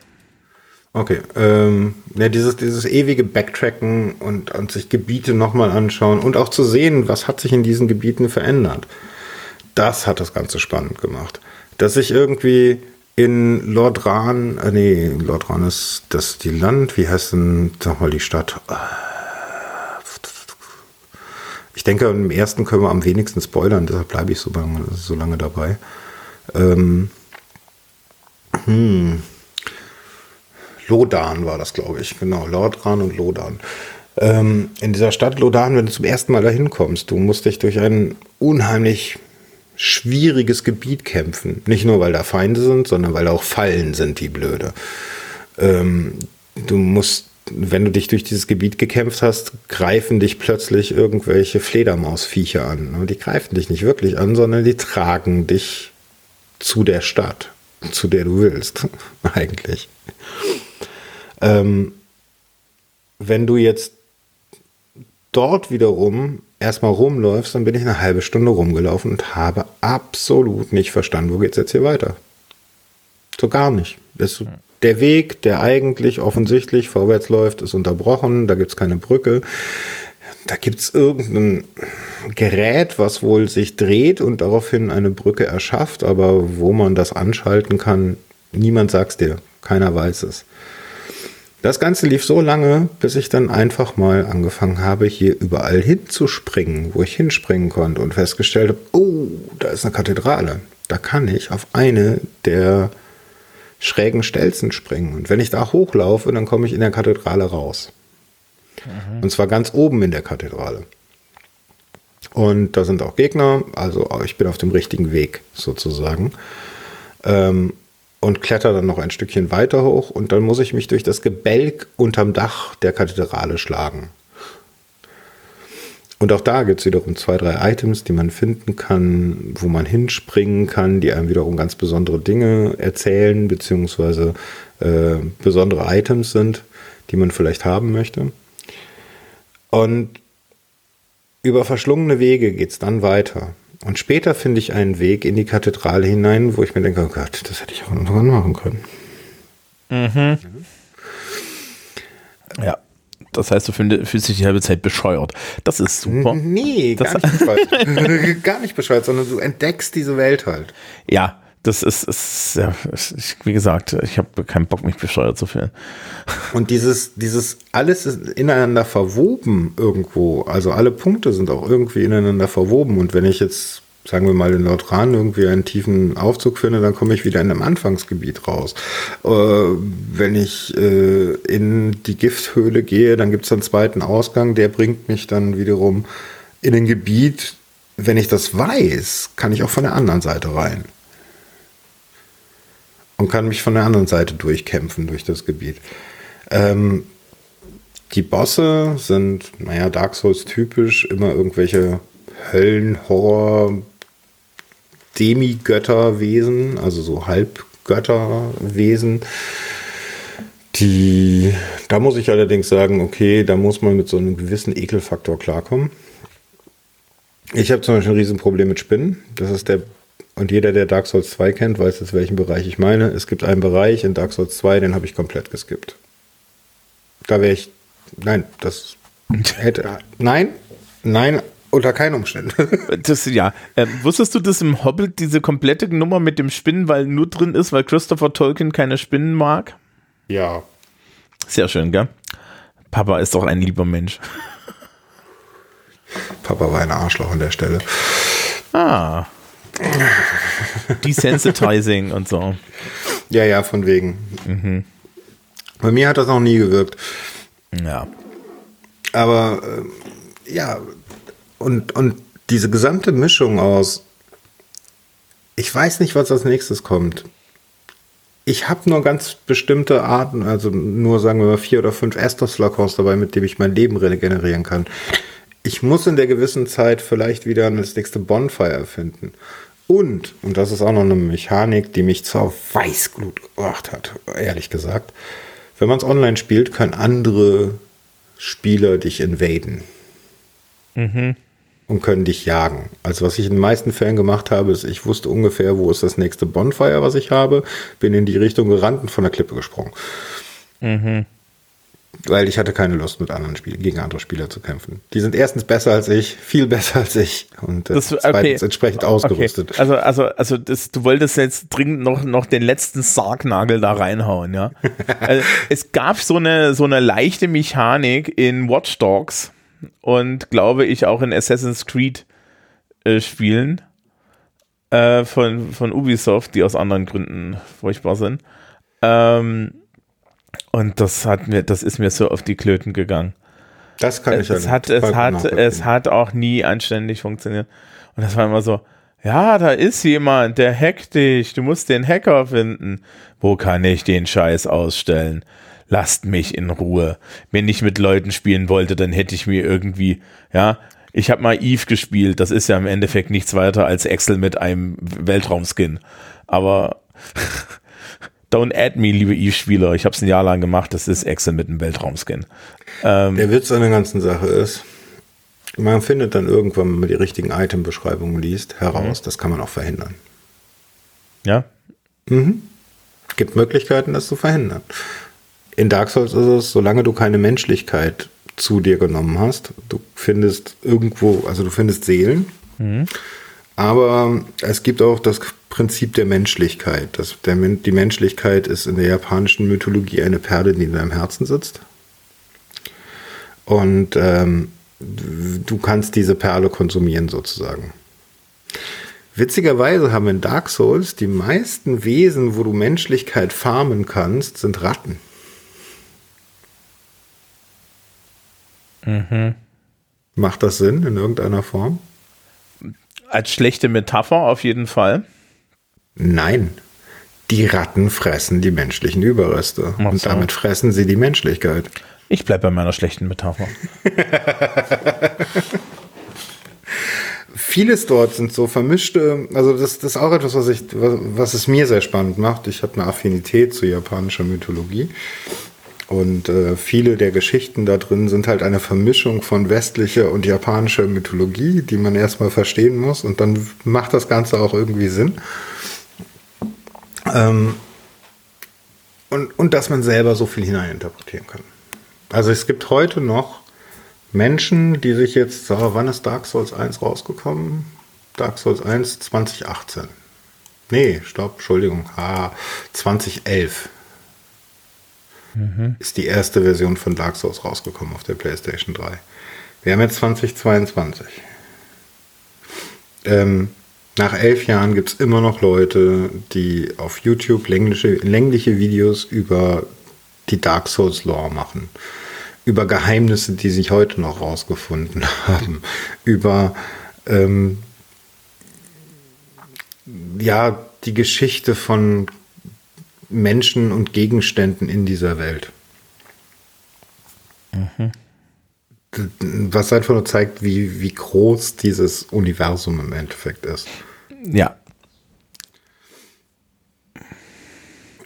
Okay, ähm, ja, dieses, dieses ewige Backtracken und, und sich Gebiete nochmal anschauen und auch zu sehen, was hat sich in diesen Gebieten verändert. Das hat das Ganze spannend gemacht. Dass ich irgendwie in Lordran, äh, nee, Lordran ist das die Land, wie heißt denn nochmal die Stadt? Ich denke, im ersten können wir am wenigsten spoilern, deshalb bleibe ich so lange, so lange dabei. Ähm, hm. Lodan war das, glaube ich. Genau, Lordran und Lodan. Ähm, in dieser Stadt Lodan, wenn du zum ersten Mal dahin kommst, du musst dich durch ein unheimlich schwieriges Gebiet kämpfen. Nicht nur, weil da Feinde sind, sondern weil da auch Fallen sind, die blöde. Ähm, du musst, wenn du dich durch dieses Gebiet gekämpft hast, greifen dich plötzlich irgendwelche Fledermausviecher an. Die greifen dich nicht wirklich an, sondern die tragen dich zu der Stadt, zu der du willst, eigentlich. Ähm, wenn du jetzt dort wiederum erstmal rumläufst, dann bin ich eine halbe Stunde rumgelaufen und habe absolut nicht verstanden, wo geht's jetzt hier weiter. So gar nicht. Das, der Weg, der eigentlich offensichtlich vorwärts läuft, ist unterbrochen, da gibt's keine Brücke. Da gibt's irgendein Gerät, was wohl sich dreht und daraufhin eine Brücke erschafft, aber wo man das anschalten kann, niemand sagt's dir, keiner weiß es. Das Ganze lief so lange, bis ich dann einfach mal angefangen habe, hier überall hinzuspringen, wo ich hinspringen konnte und festgestellt habe, oh, da ist eine Kathedrale. Da kann ich auf eine der schrägen Stelzen springen. Und wenn ich da hochlaufe, dann komme ich in der Kathedrale raus. Mhm. Und zwar ganz oben in der Kathedrale. Und da sind auch Gegner, also ich bin auf dem richtigen Weg sozusagen. Ähm, und kletter dann noch ein Stückchen weiter hoch und dann muss ich mich durch das Gebälk unterm Dach der Kathedrale schlagen. Und auch da gibt es wiederum zwei, drei Items, die man finden kann, wo man hinspringen kann, die einem wiederum ganz besondere Dinge erzählen, beziehungsweise äh, besondere Items sind, die man vielleicht haben möchte. Und über verschlungene Wege geht es dann weiter. Und später finde ich einen Weg in die Kathedrale hinein, wo ich mir denke, oh Gott, das hätte ich auch noch machen können. Mhm. Ja. Das heißt, du fühlst dich die halbe Zeit bescheuert. Das ist super. Nee, gar, nicht bescheuert. gar nicht bescheuert, sondern du entdeckst diese Welt halt. Ja, das ist, ist ja, wie gesagt, ich habe keinen Bock, mich bescheuert zu fühlen. Und dieses, dieses alles ist ineinander verwoben irgendwo. Also alle Punkte sind auch irgendwie ineinander verwoben. Und wenn ich jetzt sagen wir mal in Nordrhein irgendwie einen tiefen Aufzug finde, dann komme ich wieder in einem Anfangsgebiet raus. Äh, wenn ich äh, in die Gifthöhle gehe, dann gibt es einen zweiten Ausgang, der bringt mich dann wiederum in ein Gebiet. Wenn ich das weiß, kann ich auch von der anderen Seite rein. Und kann mich von der anderen Seite durchkämpfen durch das Gebiet. Ähm, die Bosse sind, naja, Dark Souls typisch, immer irgendwelche Höllen, Horror, Demigötterwesen, also so Halbgötterwesen. Die, da muss ich allerdings sagen, okay, da muss man mit so einem gewissen Ekelfaktor klarkommen. Ich habe zum Beispiel ein Riesenproblem mit Spinnen. Das ist der, und jeder, der Dark Souls 2 kennt, weiß jetzt, welchen Bereich ich meine. Es gibt einen Bereich in Dark Souls 2, den habe ich komplett geskippt. Da wäre ich, nein, das hätte, nein, nein, unter keinen Umständen. das, ja. Äh, wusstest du, dass im Hobbit diese komplette Nummer mit dem Spinnenwall nur drin ist, weil Christopher Tolkien keine Spinnen mag? Ja. Sehr schön, gell? Papa ist doch ein lieber Mensch. Papa war ein Arschloch an der Stelle. Ah. Desensitizing und so. Ja, ja, von wegen. Mhm. Bei mir hat das noch nie gewirkt. Ja. Aber äh, ja, und, und diese gesamte Mischung aus, ich weiß nicht, was als nächstes kommt. Ich habe nur ganz bestimmte Arten, also nur sagen wir mal vier oder fünf Estos-Flakons dabei, mit dem ich mein Leben regenerieren kann. Ich muss in der gewissen Zeit vielleicht wieder das nächste Bonfire finden. Und, und das ist auch noch eine Mechanik, die mich zur Weißglut gebracht hat, ehrlich gesagt. Wenn man es online spielt, können andere Spieler dich invaden. Mhm und können dich jagen. Also was ich in den meisten Fällen gemacht habe, ist, ich wusste ungefähr, wo ist das nächste Bonfire, was ich habe, bin in die Richtung gerannt und von der Klippe gesprungen. Mhm. Weil ich hatte keine Lust, mit anderen Spiel gegen andere Spieler zu kämpfen. Die sind erstens besser als ich, viel besser als ich und äh, das, okay. zweitens entsprechend ausgerüstet. Okay. Also, also, also das, du wolltest jetzt dringend noch, noch den letzten Sargnagel da reinhauen, ja. also, es gab so eine, so eine leichte Mechanik in Watch Dogs, und glaube ich auch in Assassin's Creed äh, Spielen äh, von, von Ubisoft, die aus anderen Gründen furchtbar sind. Ähm, und das hat mir, das ist mir so auf die Klöten gegangen. Das kann ich es ja hat, es hat, es hat auch nie anständig funktioniert. Und das war immer so, ja, da ist jemand, der hackt dich, du musst den Hacker finden. Wo kann ich den Scheiß ausstellen? lasst mich in Ruhe. Wenn ich mit Leuten spielen wollte, dann hätte ich mir irgendwie, ja, ich habe mal Eve gespielt, das ist ja im Endeffekt nichts weiter als Excel mit einem Weltraumskin. Aber don't add me, liebe Eve-Spieler. Ich habe es ein Jahr lang gemacht, das ist Excel mit einem Weltraumskin. Ähm, Der Witz an der ganzen Sache ist, man findet dann irgendwann, wenn man die richtigen Item-Beschreibungen liest, heraus, mhm. das kann man auch verhindern. Ja? Mhm. Gibt Möglichkeiten, das zu verhindern in Dark Souls ist es, solange du keine Menschlichkeit zu dir genommen hast, du findest irgendwo, also du findest Seelen, mhm. aber es gibt auch das Prinzip der Menschlichkeit. Das, der, die Menschlichkeit ist in der japanischen Mythologie eine Perle, die in deinem Herzen sitzt. Und ähm, du kannst diese Perle konsumieren sozusagen. Witzigerweise haben in Dark Souls die meisten Wesen, wo du Menschlichkeit farmen kannst, sind Ratten. Mhm. Macht das Sinn in irgendeiner Form? Als schlechte Metapher auf jeden Fall. Nein. Die Ratten fressen die menschlichen Überreste. Ach und so. damit fressen sie die Menschlichkeit. Ich bleibe bei meiner schlechten Metapher. Vieles dort sind so vermischte, also das, das ist auch etwas, was, ich, was, was es mir sehr spannend macht. Ich habe eine Affinität zu japanischer Mythologie. Und äh, viele der Geschichten da drin sind halt eine Vermischung von westlicher und japanischer Mythologie, die man erstmal verstehen muss. Und dann macht das Ganze auch irgendwie Sinn. Ähm, und, und dass man selber so viel hineininterpretieren kann. Also es gibt heute noch Menschen, die sich jetzt, so, wann ist Dark Souls 1 rausgekommen? Dark Souls 1 2018. Nee, stopp, Entschuldigung, ah, 2011 mhm. ist die erste Version von Dark Souls rausgekommen auf der PlayStation 3. Wir haben jetzt 2022. Ähm, Nach elf Jahren gibt es immer noch Leute, die auf YouTube längliche, längliche Videos über die Dark Souls Lore machen. Über Geheimnisse, die sich heute noch rausgefunden haben. Über ähm, ja, die Geschichte von Menschen und Gegenständen in dieser Welt. Mhm. Was einfach nur zeigt, wie, wie groß dieses Universum im Endeffekt ist. Ja.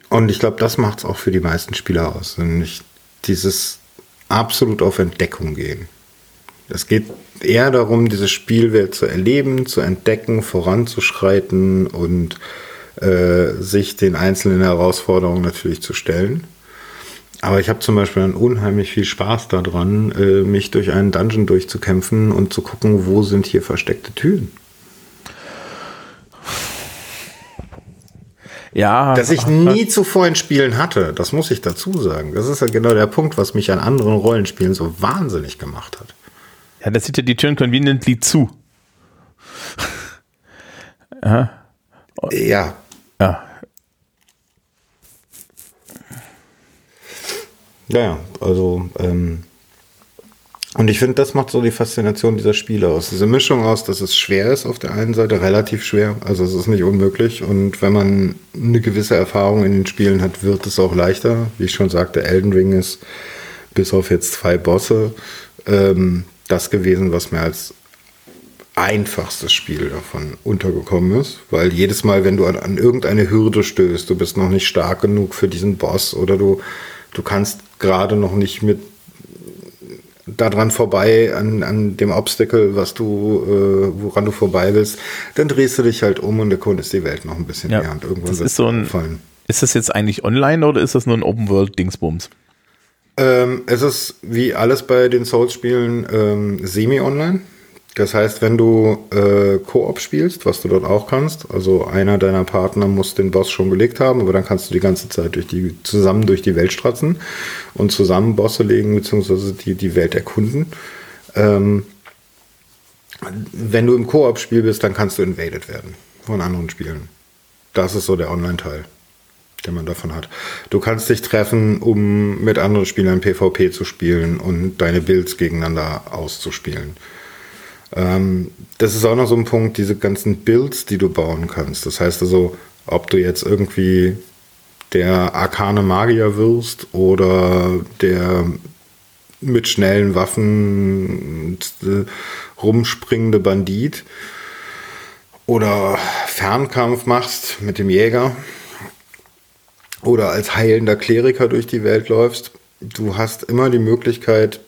Und ich glaube, das macht es auch für die meisten Spieler aus. Nämlich dieses absolut auf Entdeckung gehen. Es geht eher darum, diese Spielwelt zu erleben, zu entdecken, voranzuschreiten und äh, sich den einzelnen Herausforderungen natürlich zu stellen. Aber ich habe zum Beispiel dann unheimlich viel Spaß daran, äh, mich durch einen Dungeon durchzukämpfen und zu gucken, wo sind hier versteckte Türen. Ja. Dass ich nie zuvor in Spielen hatte, das muss ich dazu sagen. Das ist ja genau der Punkt, was mich an anderen Rollenspielen so wahnsinnig gemacht hat. Ja, das sieht ja die Türen conveniently zu. ja. Ja. Ja. Ja, also ähm, und ich finde, das macht so die Faszination dieser Spiele aus. Diese Mischung aus, dass es schwer ist auf der einen Seite, relativ schwer, also es ist nicht unmöglich. Und wenn man eine gewisse Erfahrung in den Spielen hat, wird es auch leichter. Wie ich schon sagte, Elden Ring ist bis auf jetzt zwei Bosse ähm, das gewesen, was mir als einfachstes Spiel davon untergekommen ist, weil jedes Mal, wenn du an, an, irgendeine Hürde stößt, du bist noch nicht stark genug für diesen Boss oder du, du kannst gerade noch nicht mit daran vorbei, an, an dem Obstacle, was du, äh, woran du vorbei willst, dann drehst du dich halt um und erkundest die Welt noch ein bisschen ja, mehr und irgendwann das ist so ein, fallen. Ist das jetzt eigentlich online oder ist das nur ein Open World Dingsbums? Ähm, es ist wie alles bei den Souls-Spielen ähm, semi-online. Das heißt, wenn du äh, Koop spielst, was du dort auch kannst, also einer deiner Partner muss den Boss schon gelegt haben, aber dann kannst du die ganze Zeit durch die, zusammen durch die Welt stratzen und zusammen Bosse legen, beziehungsweise die, die Welt erkunden. Ähm, wenn du im Koop-Spiel bist, dann kannst du invaded werden von anderen Spielen. Das ist so der Online-Teil, den man davon hat. Du kannst dich treffen, um mit anderen Spielern PvP zu spielen und deine Builds gegeneinander auszuspielen. Ähm, das ist auch noch so ein Punkt, diese ganzen Builds, die du bauen kannst. Das heißt also, ob du jetzt irgendwie der arkane Magier wirst oder der mit schnellen Waffen äh, rumspringende Bandit oder Fernkampf machst mit dem Jäger oder als heilender Kleriker durch die Welt läufst. Du hast immer die Möglichkeit,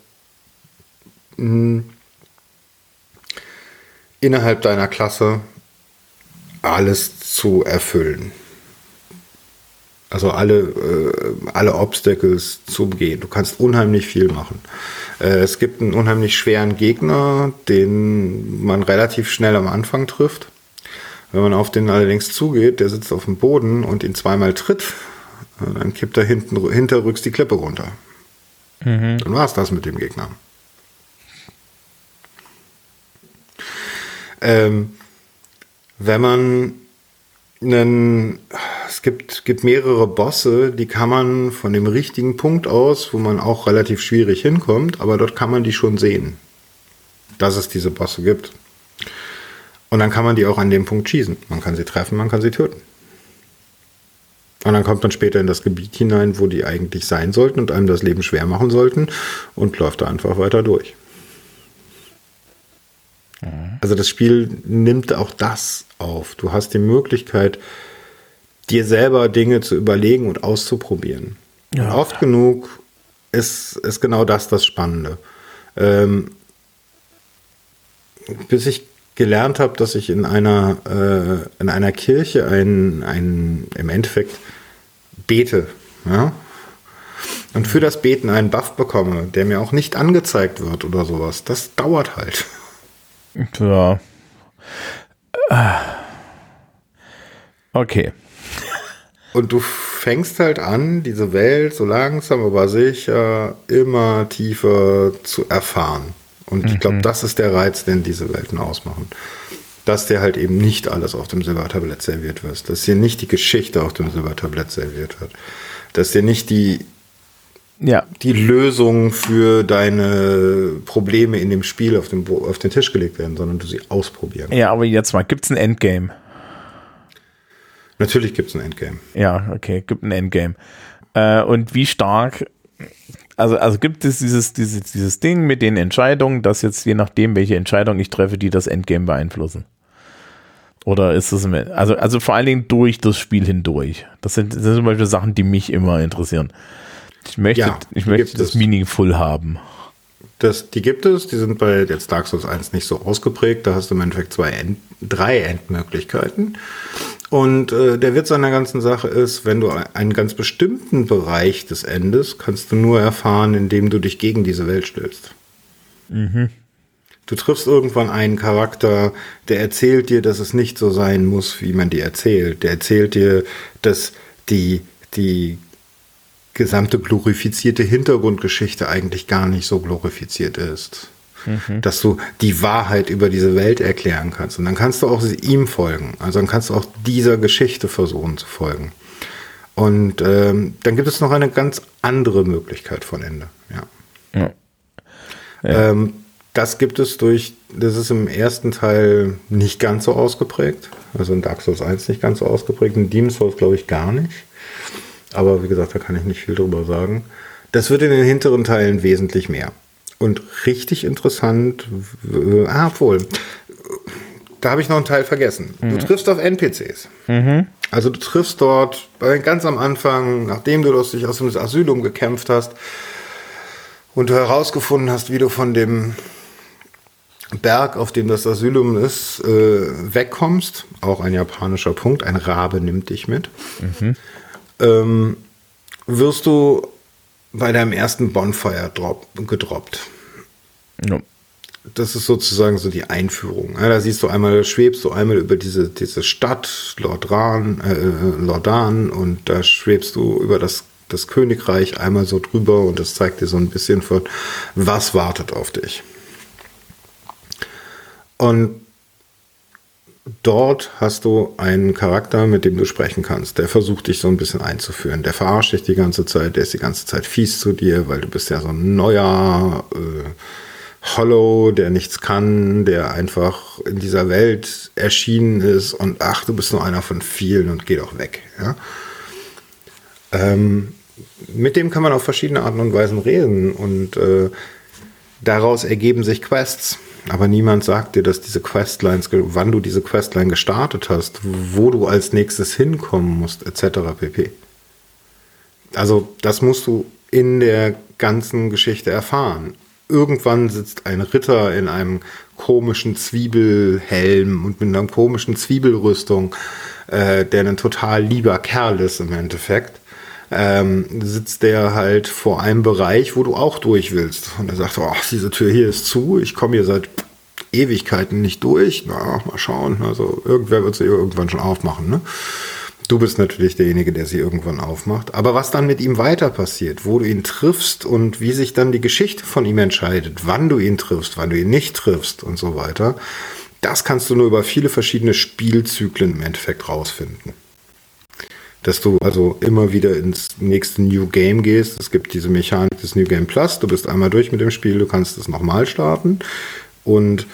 innerhalb deiner Klasse alles zu erfüllen. Also alle, äh, alle Obstacles zu umgehen. Du kannst unheimlich viel machen. Äh, es gibt einen unheimlich schweren Gegner, den man relativ schnell am Anfang trifft. Wenn man auf den allerdings zugeht, der sitzt auf dem Boden und ihn zweimal tritt, äh, dann kippt er hinten hinterrücks die Klippe runter. Mhm. Dann war es das mit dem Gegner. Ähm, wenn man einen, es gibt, gibt mehrere Bosse, die kann man von dem richtigen Punkt aus, wo man auch relativ schwierig hinkommt, aber dort kann man die schon sehen, dass es diese Bosse gibt. Und dann kann man die auch an dem Punkt schießen. Man kann sie treffen, man kann sie töten. Und dann kommt man später in das Gebiet hinein, wo die eigentlich sein sollten und einem das Leben schwer machen sollten und läuft da einfach weiter durch. Also das Spiel nimmt auch das auf. Du hast die Möglichkeit, dir selber Dinge zu überlegen und auszuprobieren. Ja. Und oft genug ist, ist genau das das Spannende. Ähm, bis ich gelernt habe, dass ich in einer, äh, in einer Kirche ein, ein, im Endeffekt bete. Ja? Und für das Beten einen Buff bekomme, der mir auch nicht angezeigt wird oder sowas. Das dauert halt. Ja. Okay. Und du fängst halt an, diese Welt so langsam aber sicher immer tiefer zu erfahren. Und ich glaube, mhm. das ist der Reiz, den diese Welten ausmachen. dass dir halt eben nicht alles auf dem Silbertablett serviert wird, dass dir nicht die Geschichte auf dem Silbertablett serviert wird, dass dir nicht die ja. die Lösung für deine Probleme in dem Spiel auf den, auf den Tisch gelegt werden, sondern du sie ausprobieren. Ja, aber jetzt mal, gibt es ein Endgame? Natürlich gibt es ein Endgame. Ja, okay, gibt ein Endgame. Äh, und wie stark, also, also gibt es dieses, dieses, dieses Ding mit den Entscheidungen, dass jetzt je nachdem, welche Entscheidung ich treffe, die das Endgame beeinflussen? Oder ist es, also, also vor allen Dingen durch das Spiel hindurch? Das sind, das sind zum Beispiel Sachen, die mich immer interessieren. Ich möchte, ja, ich möchte das Meaningful haben. Das, die gibt es, die sind bei jetzt Dark Souls 1 nicht so ausgeprägt. Da hast du im Endeffekt zwei End, drei Endmöglichkeiten. Und äh, der Witz an der ganzen Sache ist, wenn du einen ganz bestimmten Bereich des Endes kannst du nur erfahren, indem du dich gegen diese Welt stellst. Mhm. Du triffst irgendwann einen Charakter, der erzählt dir, dass es nicht so sein muss, wie man dir erzählt. Der erzählt dir, dass die, die gesamte glorifizierte Hintergrundgeschichte eigentlich gar nicht so glorifiziert ist. Mhm. Dass du die Wahrheit über diese Welt erklären kannst. Und dann kannst du auch ihm folgen. Also dann kannst du auch dieser Geschichte versuchen zu folgen. Und ähm, dann gibt es noch eine ganz andere Möglichkeit von Ende. Ja. ja. ja. Ähm, das gibt es durch, das ist im ersten Teil nicht ganz so ausgeprägt. Also in Dark Souls 1 nicht ganz so ausgeprägt. In Demon's Souls glaube ich gar nicht. Aber wie gesagt, da kann ich nicht viel drüber sagen. Das wird in den hinteren Teilen wesentlich mehr. Und richtig interessant, äh, ah, wohl, da habe ich noch einen Teil vergessen. Mhm. Du triffst auf NPCs. Mhm. Also du triffst dort ganz am Anfang, nachdem du dich aus dem Asylum gekämpft hast und du herausgefunden hast, wie du von dem Berg, auf dem das Asylum ist, äh, wegkommst. Auch ein japanischer Punkt. Ein Rabe nimmt dich mit. Mhm ähm, wirst du bei deinem ersten Bonfire drop, gedroppt. Ja. Das ist sozusagen so die Einführung. Ja, da siehst du einmal, schwebst du einmal über diese, diese Stadt, Lordran, äh, Lordan, und da schwebst du über das, das Königreich einmal so drüber und das zeigt dir so ein bisschen von, was wartet auf dich. Und dort hast du einen Charakter, mit dem du sprechen kannst. Der versucht dich so ein bisschen einzuführen. Der verarscht dich die ganze Zeit, der ist die ganze Zeit fies zu dir, weil du bist ja so ein neuer äh, Hollow, der nichts kann, der einfach in dieser Welt erschienen ist und ach, du bist nur einer von vielen und geh doch weg. Ja? Ähm, mit dem kann man auf verschiedene Arten und Weisen reden und äh, daraus ergeben sich Quests aber niemand sagt dir, dass diese Questlines, wann du diese Questline gestartet hast, wo du als nächstes hinkommen musst, etc. pp. Also das musst du in der ganzen Geschichte erfahren. Irgendwann sitzt ein Ritter in einem komischen Zwiebelhelm und mit einer komischen Zwiebelrüstung, äh, der ein total lieber Kerl ist im Endeffekt ähm, sitzt der halt vor einem Bereich, wo du auch durch willst. Und er sagt, oh, diese Tür hier ist zu, ich komme hier seit Ewigkeiten nicht durch. Na, mal schauen. Also irgendwer wird sie irgendwann schon aufmachen. Ne? Du bist natürlich derjenige, der sie irgendwann aufmacht. Aber was dann mit ihm weiter passiert, wo du ihn triffst und wie sich dann die Geschichte von ihm entscheidet, wann du ihn triffst, wann du ihn nicht triffst und so weiter, das kannst du nur über viele verschiedene Spielzyklen im Endeffekt rausfinden dass du also immer wieder ins nächste New Game gehst. Es gibt diese Mechanik des New Game Plus. Du bist einmal durch mit dem Spiel, du kannst es nochmal starten. Und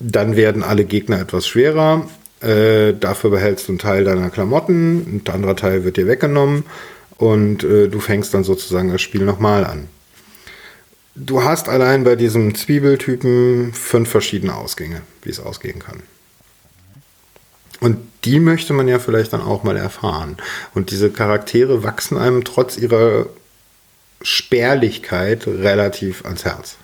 dann werden alle Gegner etwas schwerer. Äh, dafür behältst du einen Teil deiner Klamotten, ein anderer Teil wird dir weggenommen und äh, du fängst dann sozusagen das Spiel nochmal an. Du hast allein bei diesem Zwiebeltypen fünf verschiedene Ausgänge, wie es ausgehen kann. Und die möchte man ja vielleicht dann auch mal erfahren. Und diese Charaktere wachsen einem trotz ihrer Spärlichkeit relativ ans Herz.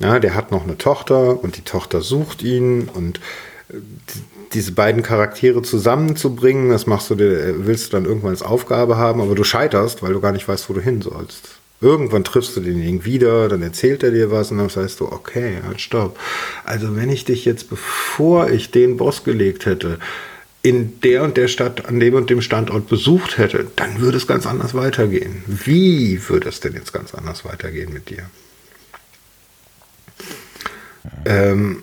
Ja, der hat noch eine Tochter und die Tochter sucht ihn und äh, diese beiden Charaktere zusammenzubringen, das machst du dir, willst du dann irgendwann als Aufgabe haben, aber du scheiterst, weil du gar nicht weißt, wo du hin sollst. Irgendwann triffst du denjenigen wieder, dann erzählt er dir was und dann sagst du, okay, halt stopp. Also wenn ich dich jetzt, bevor ich den Boss gelegt hätte, in der und der Stadt, an dem und dem Standort besucht hätte, dann würde es ganz anders weitergehen. Wie würde es denn jetzt ganz anders weitergehen mit dir? Ähm,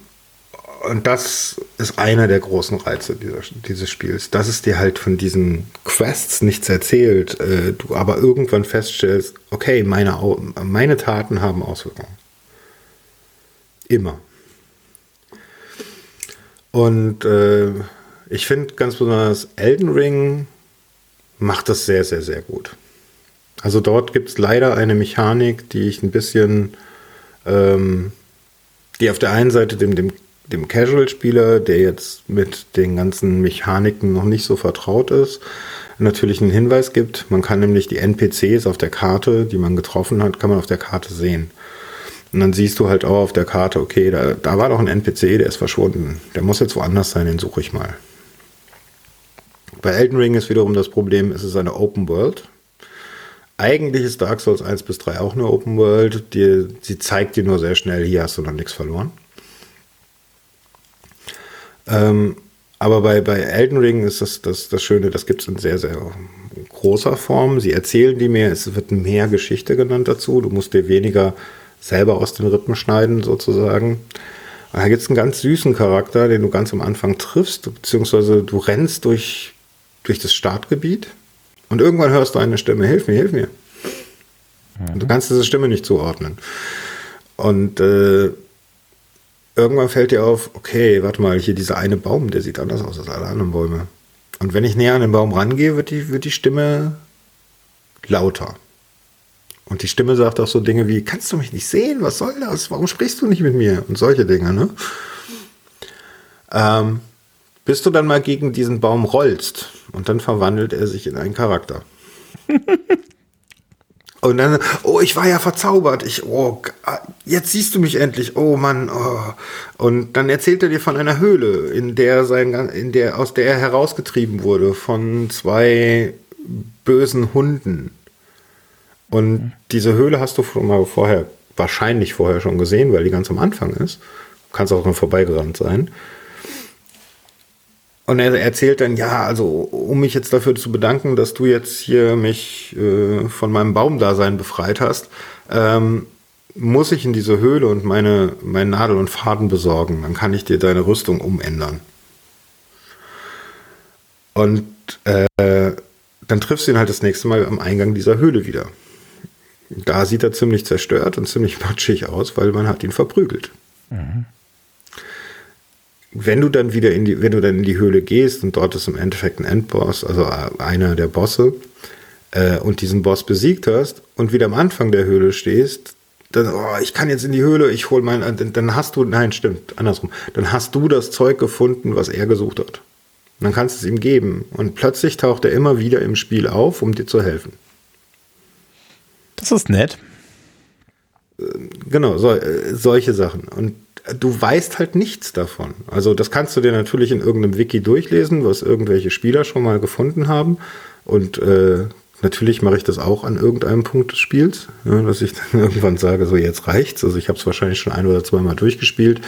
und das ist einer der großen Reize dieser, dieses Spiels, dass es dir halt von diesen Quests nichts erzählt, äh, du aber irgendwann feststellst, okay, meine, meine Taten haben Auswirkungen. Immer. Und äh, ich finde ganz besonders Elden Ring macht das sehr, sehr, sehr gut. Also dort gibt es leider eine Mechanik, die ich ein bisschen, ähm, die auf der einen Seite dem, dem, dem Casual-Spieler, der jetzt mit den ganzen Mechaniken noch nicht so vertraut ist, natürlich einen Hinweis gibt. Man kann nämlich die NPCs auf der Karte, die man getroffen hat, kann man auf der Karte sehen. Und dann siehst du halt auch auf der Karte, okay, da, da war doch ein NPC, der ist verschwunden. Der muss jetzt woanders sein, den suche ich mal. Bei Elden Ring ist wiederum das Problem, es ist eine Open World. Eigentlich ist Dark Souls 1 bis 3 auch eine Open World. Die, sie zeigt dir nur sehr schnell, hier hast du noch nichts verloren. Ähm, aber bei, bei Elden Ring ist das, das, das Schöne, das gibt es in sehr, sehr großer Form. Sie erzählen die mehr, es wird mehr Geschichte genannt dazu. Du musst dir weniger selber aus den Rippen schneiden, sozusagen. Da gibt es einen ganz süßen Charakter, den du ganz am Anfang triffst, beziehungsweise du rennst durch, durch das Startgebiet und irgendwann hörst du eine Stimme, hilf mir, hilf mir. Mhm. Du kannst diese Stimme nicht zuordnen. Und äh, irgendwann fällt dir auf, okay, warte mal, hier dieser eine Baum, der sieht anders aus als alle anderen Bäume. Und wenn ich näher an den Baum rangehe, wird die, wird die Stimme lauter. Und die Stimme sagt auch so Dinge wie, kannst du mich nicht sehen? Was soll das? Warum sprichst du nicht mit mir? Und solche Dinge, ne? Ähm, bis du dann mal gegen diesen Baum rollst und dann verwandelt er sich in einen Charakter. und dann, oh, ich war ja verzaubert. Ich, oh, jetzt siehst du mich endlich. Oh Mann. Oh. Und dann erzählt er dir von einer Höhle, in der sein, in der, aus der er herausgetrieben wurde von zwei bösen Hunden. Und diese Höhle hast du schon mal vorher, wahrscheinlich vorher schon gesehen, weil die ganz am Anfang ist. Du kannst auch noch vorbeigerannt sein. Und er erzählt dann, ja, also um mich jetzt dafür zu bedanken, dass du jetzt hier mich äh, von meinem Baumdasein befreit hast, ähm, muss ich in diese Höhle und meine, meine Nadel und Faden besorgen. Dann kann ich dir deine Rüstung umändern. Und äh, dann triffst du ihn halt das nächste Mal am Eingang dieser Höhle wieder. Da sieht er ziemlich zerstört und ziemlich matschig aus, weil man hat ihn verprügelt. Mhm wenn du dann wieder in die, wenn du dann in die Höhle gehst und dort ist im Endeffekt ein Endboss, also einer der Bosse, äh, und diesen Boss besiegt hast und wieder am Anfang der Höhle stehst, dann, oh, ich kann jetzt in die Höhle, ich hol mein, dann, dann hast du, nein, stimmt, andersrum, dann hast du das Zeug gefunden, was er gesucht hat. Und dann kannst du es ihm geben. Und plötzlich taucht er immer wieder im Spiel auf, um dir zu helfen. Das ist nett. Äh, genau, so, äh, solche Sachen. Und du weißt halt nichts davon. Also das kannst du dir natürlich in irgendeinem Wiki durchlesen, was irgendwelche Spieler schon mal gefunden haben. Und äh, natürlich mache ich das auch an irgendeinem Punkt des Spiels, ja, dass ich dann irgendwann sage, so jetzt reicht's. Also ich habe es wahrscheinlich schon ein oder zweimal durchgespielt.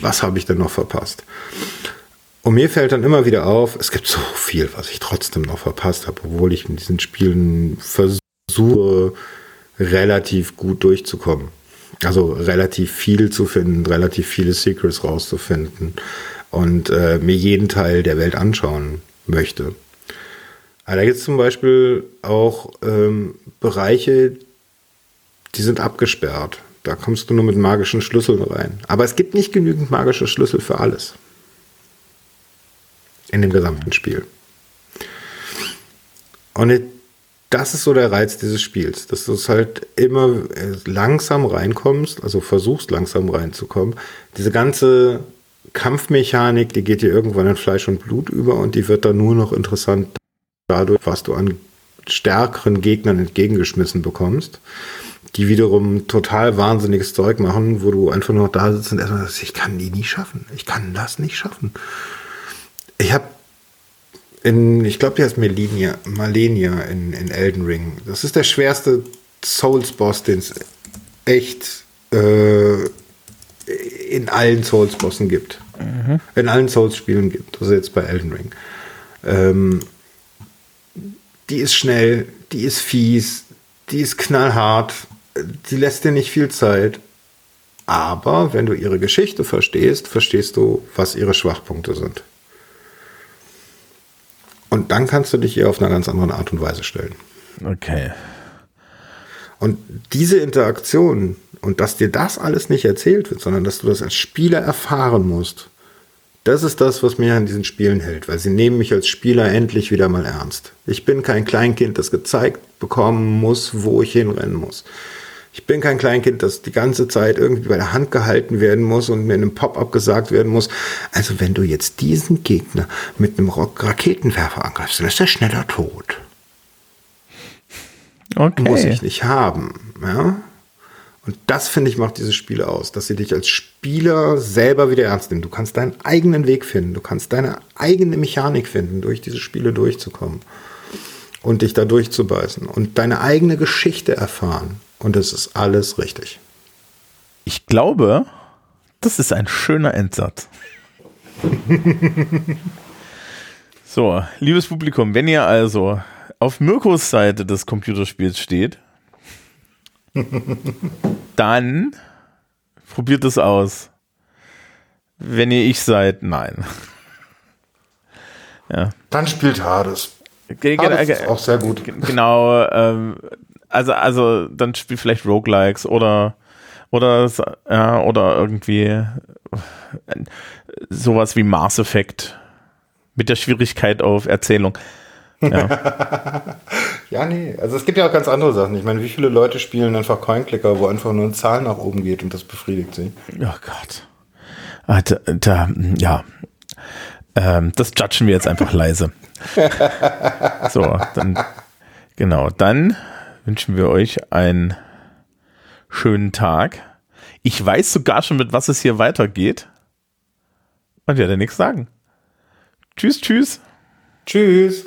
Was habe ich denn noch verpasst? Und mir fällt dann immer wieder auf, es gibt so viel, was ich trotzdem noch verpasst habe, obwohl ich in diesen Spielen versuche, relativ gut durchzukommen. Also relativ viel zu finden, relativ viele Secrets rauszufinden und äh, mir jeden Teil der Welt anschauen möchte. Aber da gibt es zum Beispiel auch ähm, Bereiche, die sind abgesperrt. Da kommst du nur mit magischen Schlüsseln rein. Aber es gibt nicht genügend magische Schlüssel für alles. In dem gesamten Spiel. Und das ist so der Reiz dieses Spiels, dass du es halt immer äh, langsam reinkommst, also versuchst langsam reinzukommen. Diese ganze Kampfmechanik, die geht dir irgendwann in Fleisch und Blut über und die wird dann nur noch interessant dadurch, was du an stärkeren Gegnern entgegengeschmissen bekommst, die wiederum total wahnsinniges Zeug machen, wo du einfach nur da sitzt und erstmal sagst, ich kann die nie schaffen. Ich kann das nicht schaffen. Ich habe in, ich glaube, der heißt Melenia, Malenia in, in Elden Ring. Das ist der schwerste Souls-Boss, den es echt äh, in allen Souls-Bossen gibt. Mhm. In allen Souls-Spielen gibt. Also jetzt bei Elden Ring. Ähm, die ist schnell, die ist fies, die ist knallhart, die lässt dir nicht viel Zeit. Aber wenn du ihre Geschichte verstehst, verstehst du, was ihre Schwachpunkte sind. Und dann kannst du dich ihr auf einer ganz anderen Art und Weise stellen. Okay. Und diese Interaktion und dass dir das alles nicht erzählt wird, sondern dass du das als Spieler erfahren musst, das ist das, was mich an diesen Spielen hält, weil sie nehmen mich als Spieler endlich wieder mal ernst. Ich bin kein Kleinkind, das gezeigt bekommen muss, wo ich hinrennen muss. Ich bin kein Kleinkind, das die ganze Zeit irgendwie bei der Hand gehalten werden muss und mir in einem Pop-up gesagt werden muss. Also wenn du jetzt diesen Gegner mit einem Raketenwerfer angreifst, dann ist er schneller tot. Okay. Muss ich nicht haben. Ja? Und das, finde ich, macht diese Spiele aus, dass sie dich als Spieler selber wieder ernst nehmen. Du kannst deinen eigenen Weg finden, du kannst deine eigene Mechanik finden, durch diese Spiele durchzukommen und dich da durchzubeißen und deine eigene Geschichte erfahren. Und es ist alles richtig. Ich glaube, das ist ein schöner Endsatz. so, liebes Publikum, wenn ihr also auf Mirkos Seite des Computerspiels steht, dann probiert es aus. Wenn ihr ich seid, nein. ja. Dann spielt Hades. Hades ist auch sehr gut. Genau, ähm, also, also dann spielt vielleicht Roguelikes oder oder ja, oder irgendwie äh, sowas wie Mass Effect mit der Schwierigkeit auf Erzählung. Ja. ja, nee. Also es gibt ja auch ganz andere Sachen. Ich meine, wie viele Leute spielen einfach Coinclicker, wo einfach nur eine Zahl nach oben geht und das befriedigt sie? Oh Gott. Ah, da, da, ja. Ähm, das judgen wir jetzt einfach leise. so, dann, genau, dann wünschen wir euch einen schönen Tag. Ich weiß sogar schon, mit was es hier weitergeht. Und werde nichts sagen. Tschüss, tschüss. Tschüss.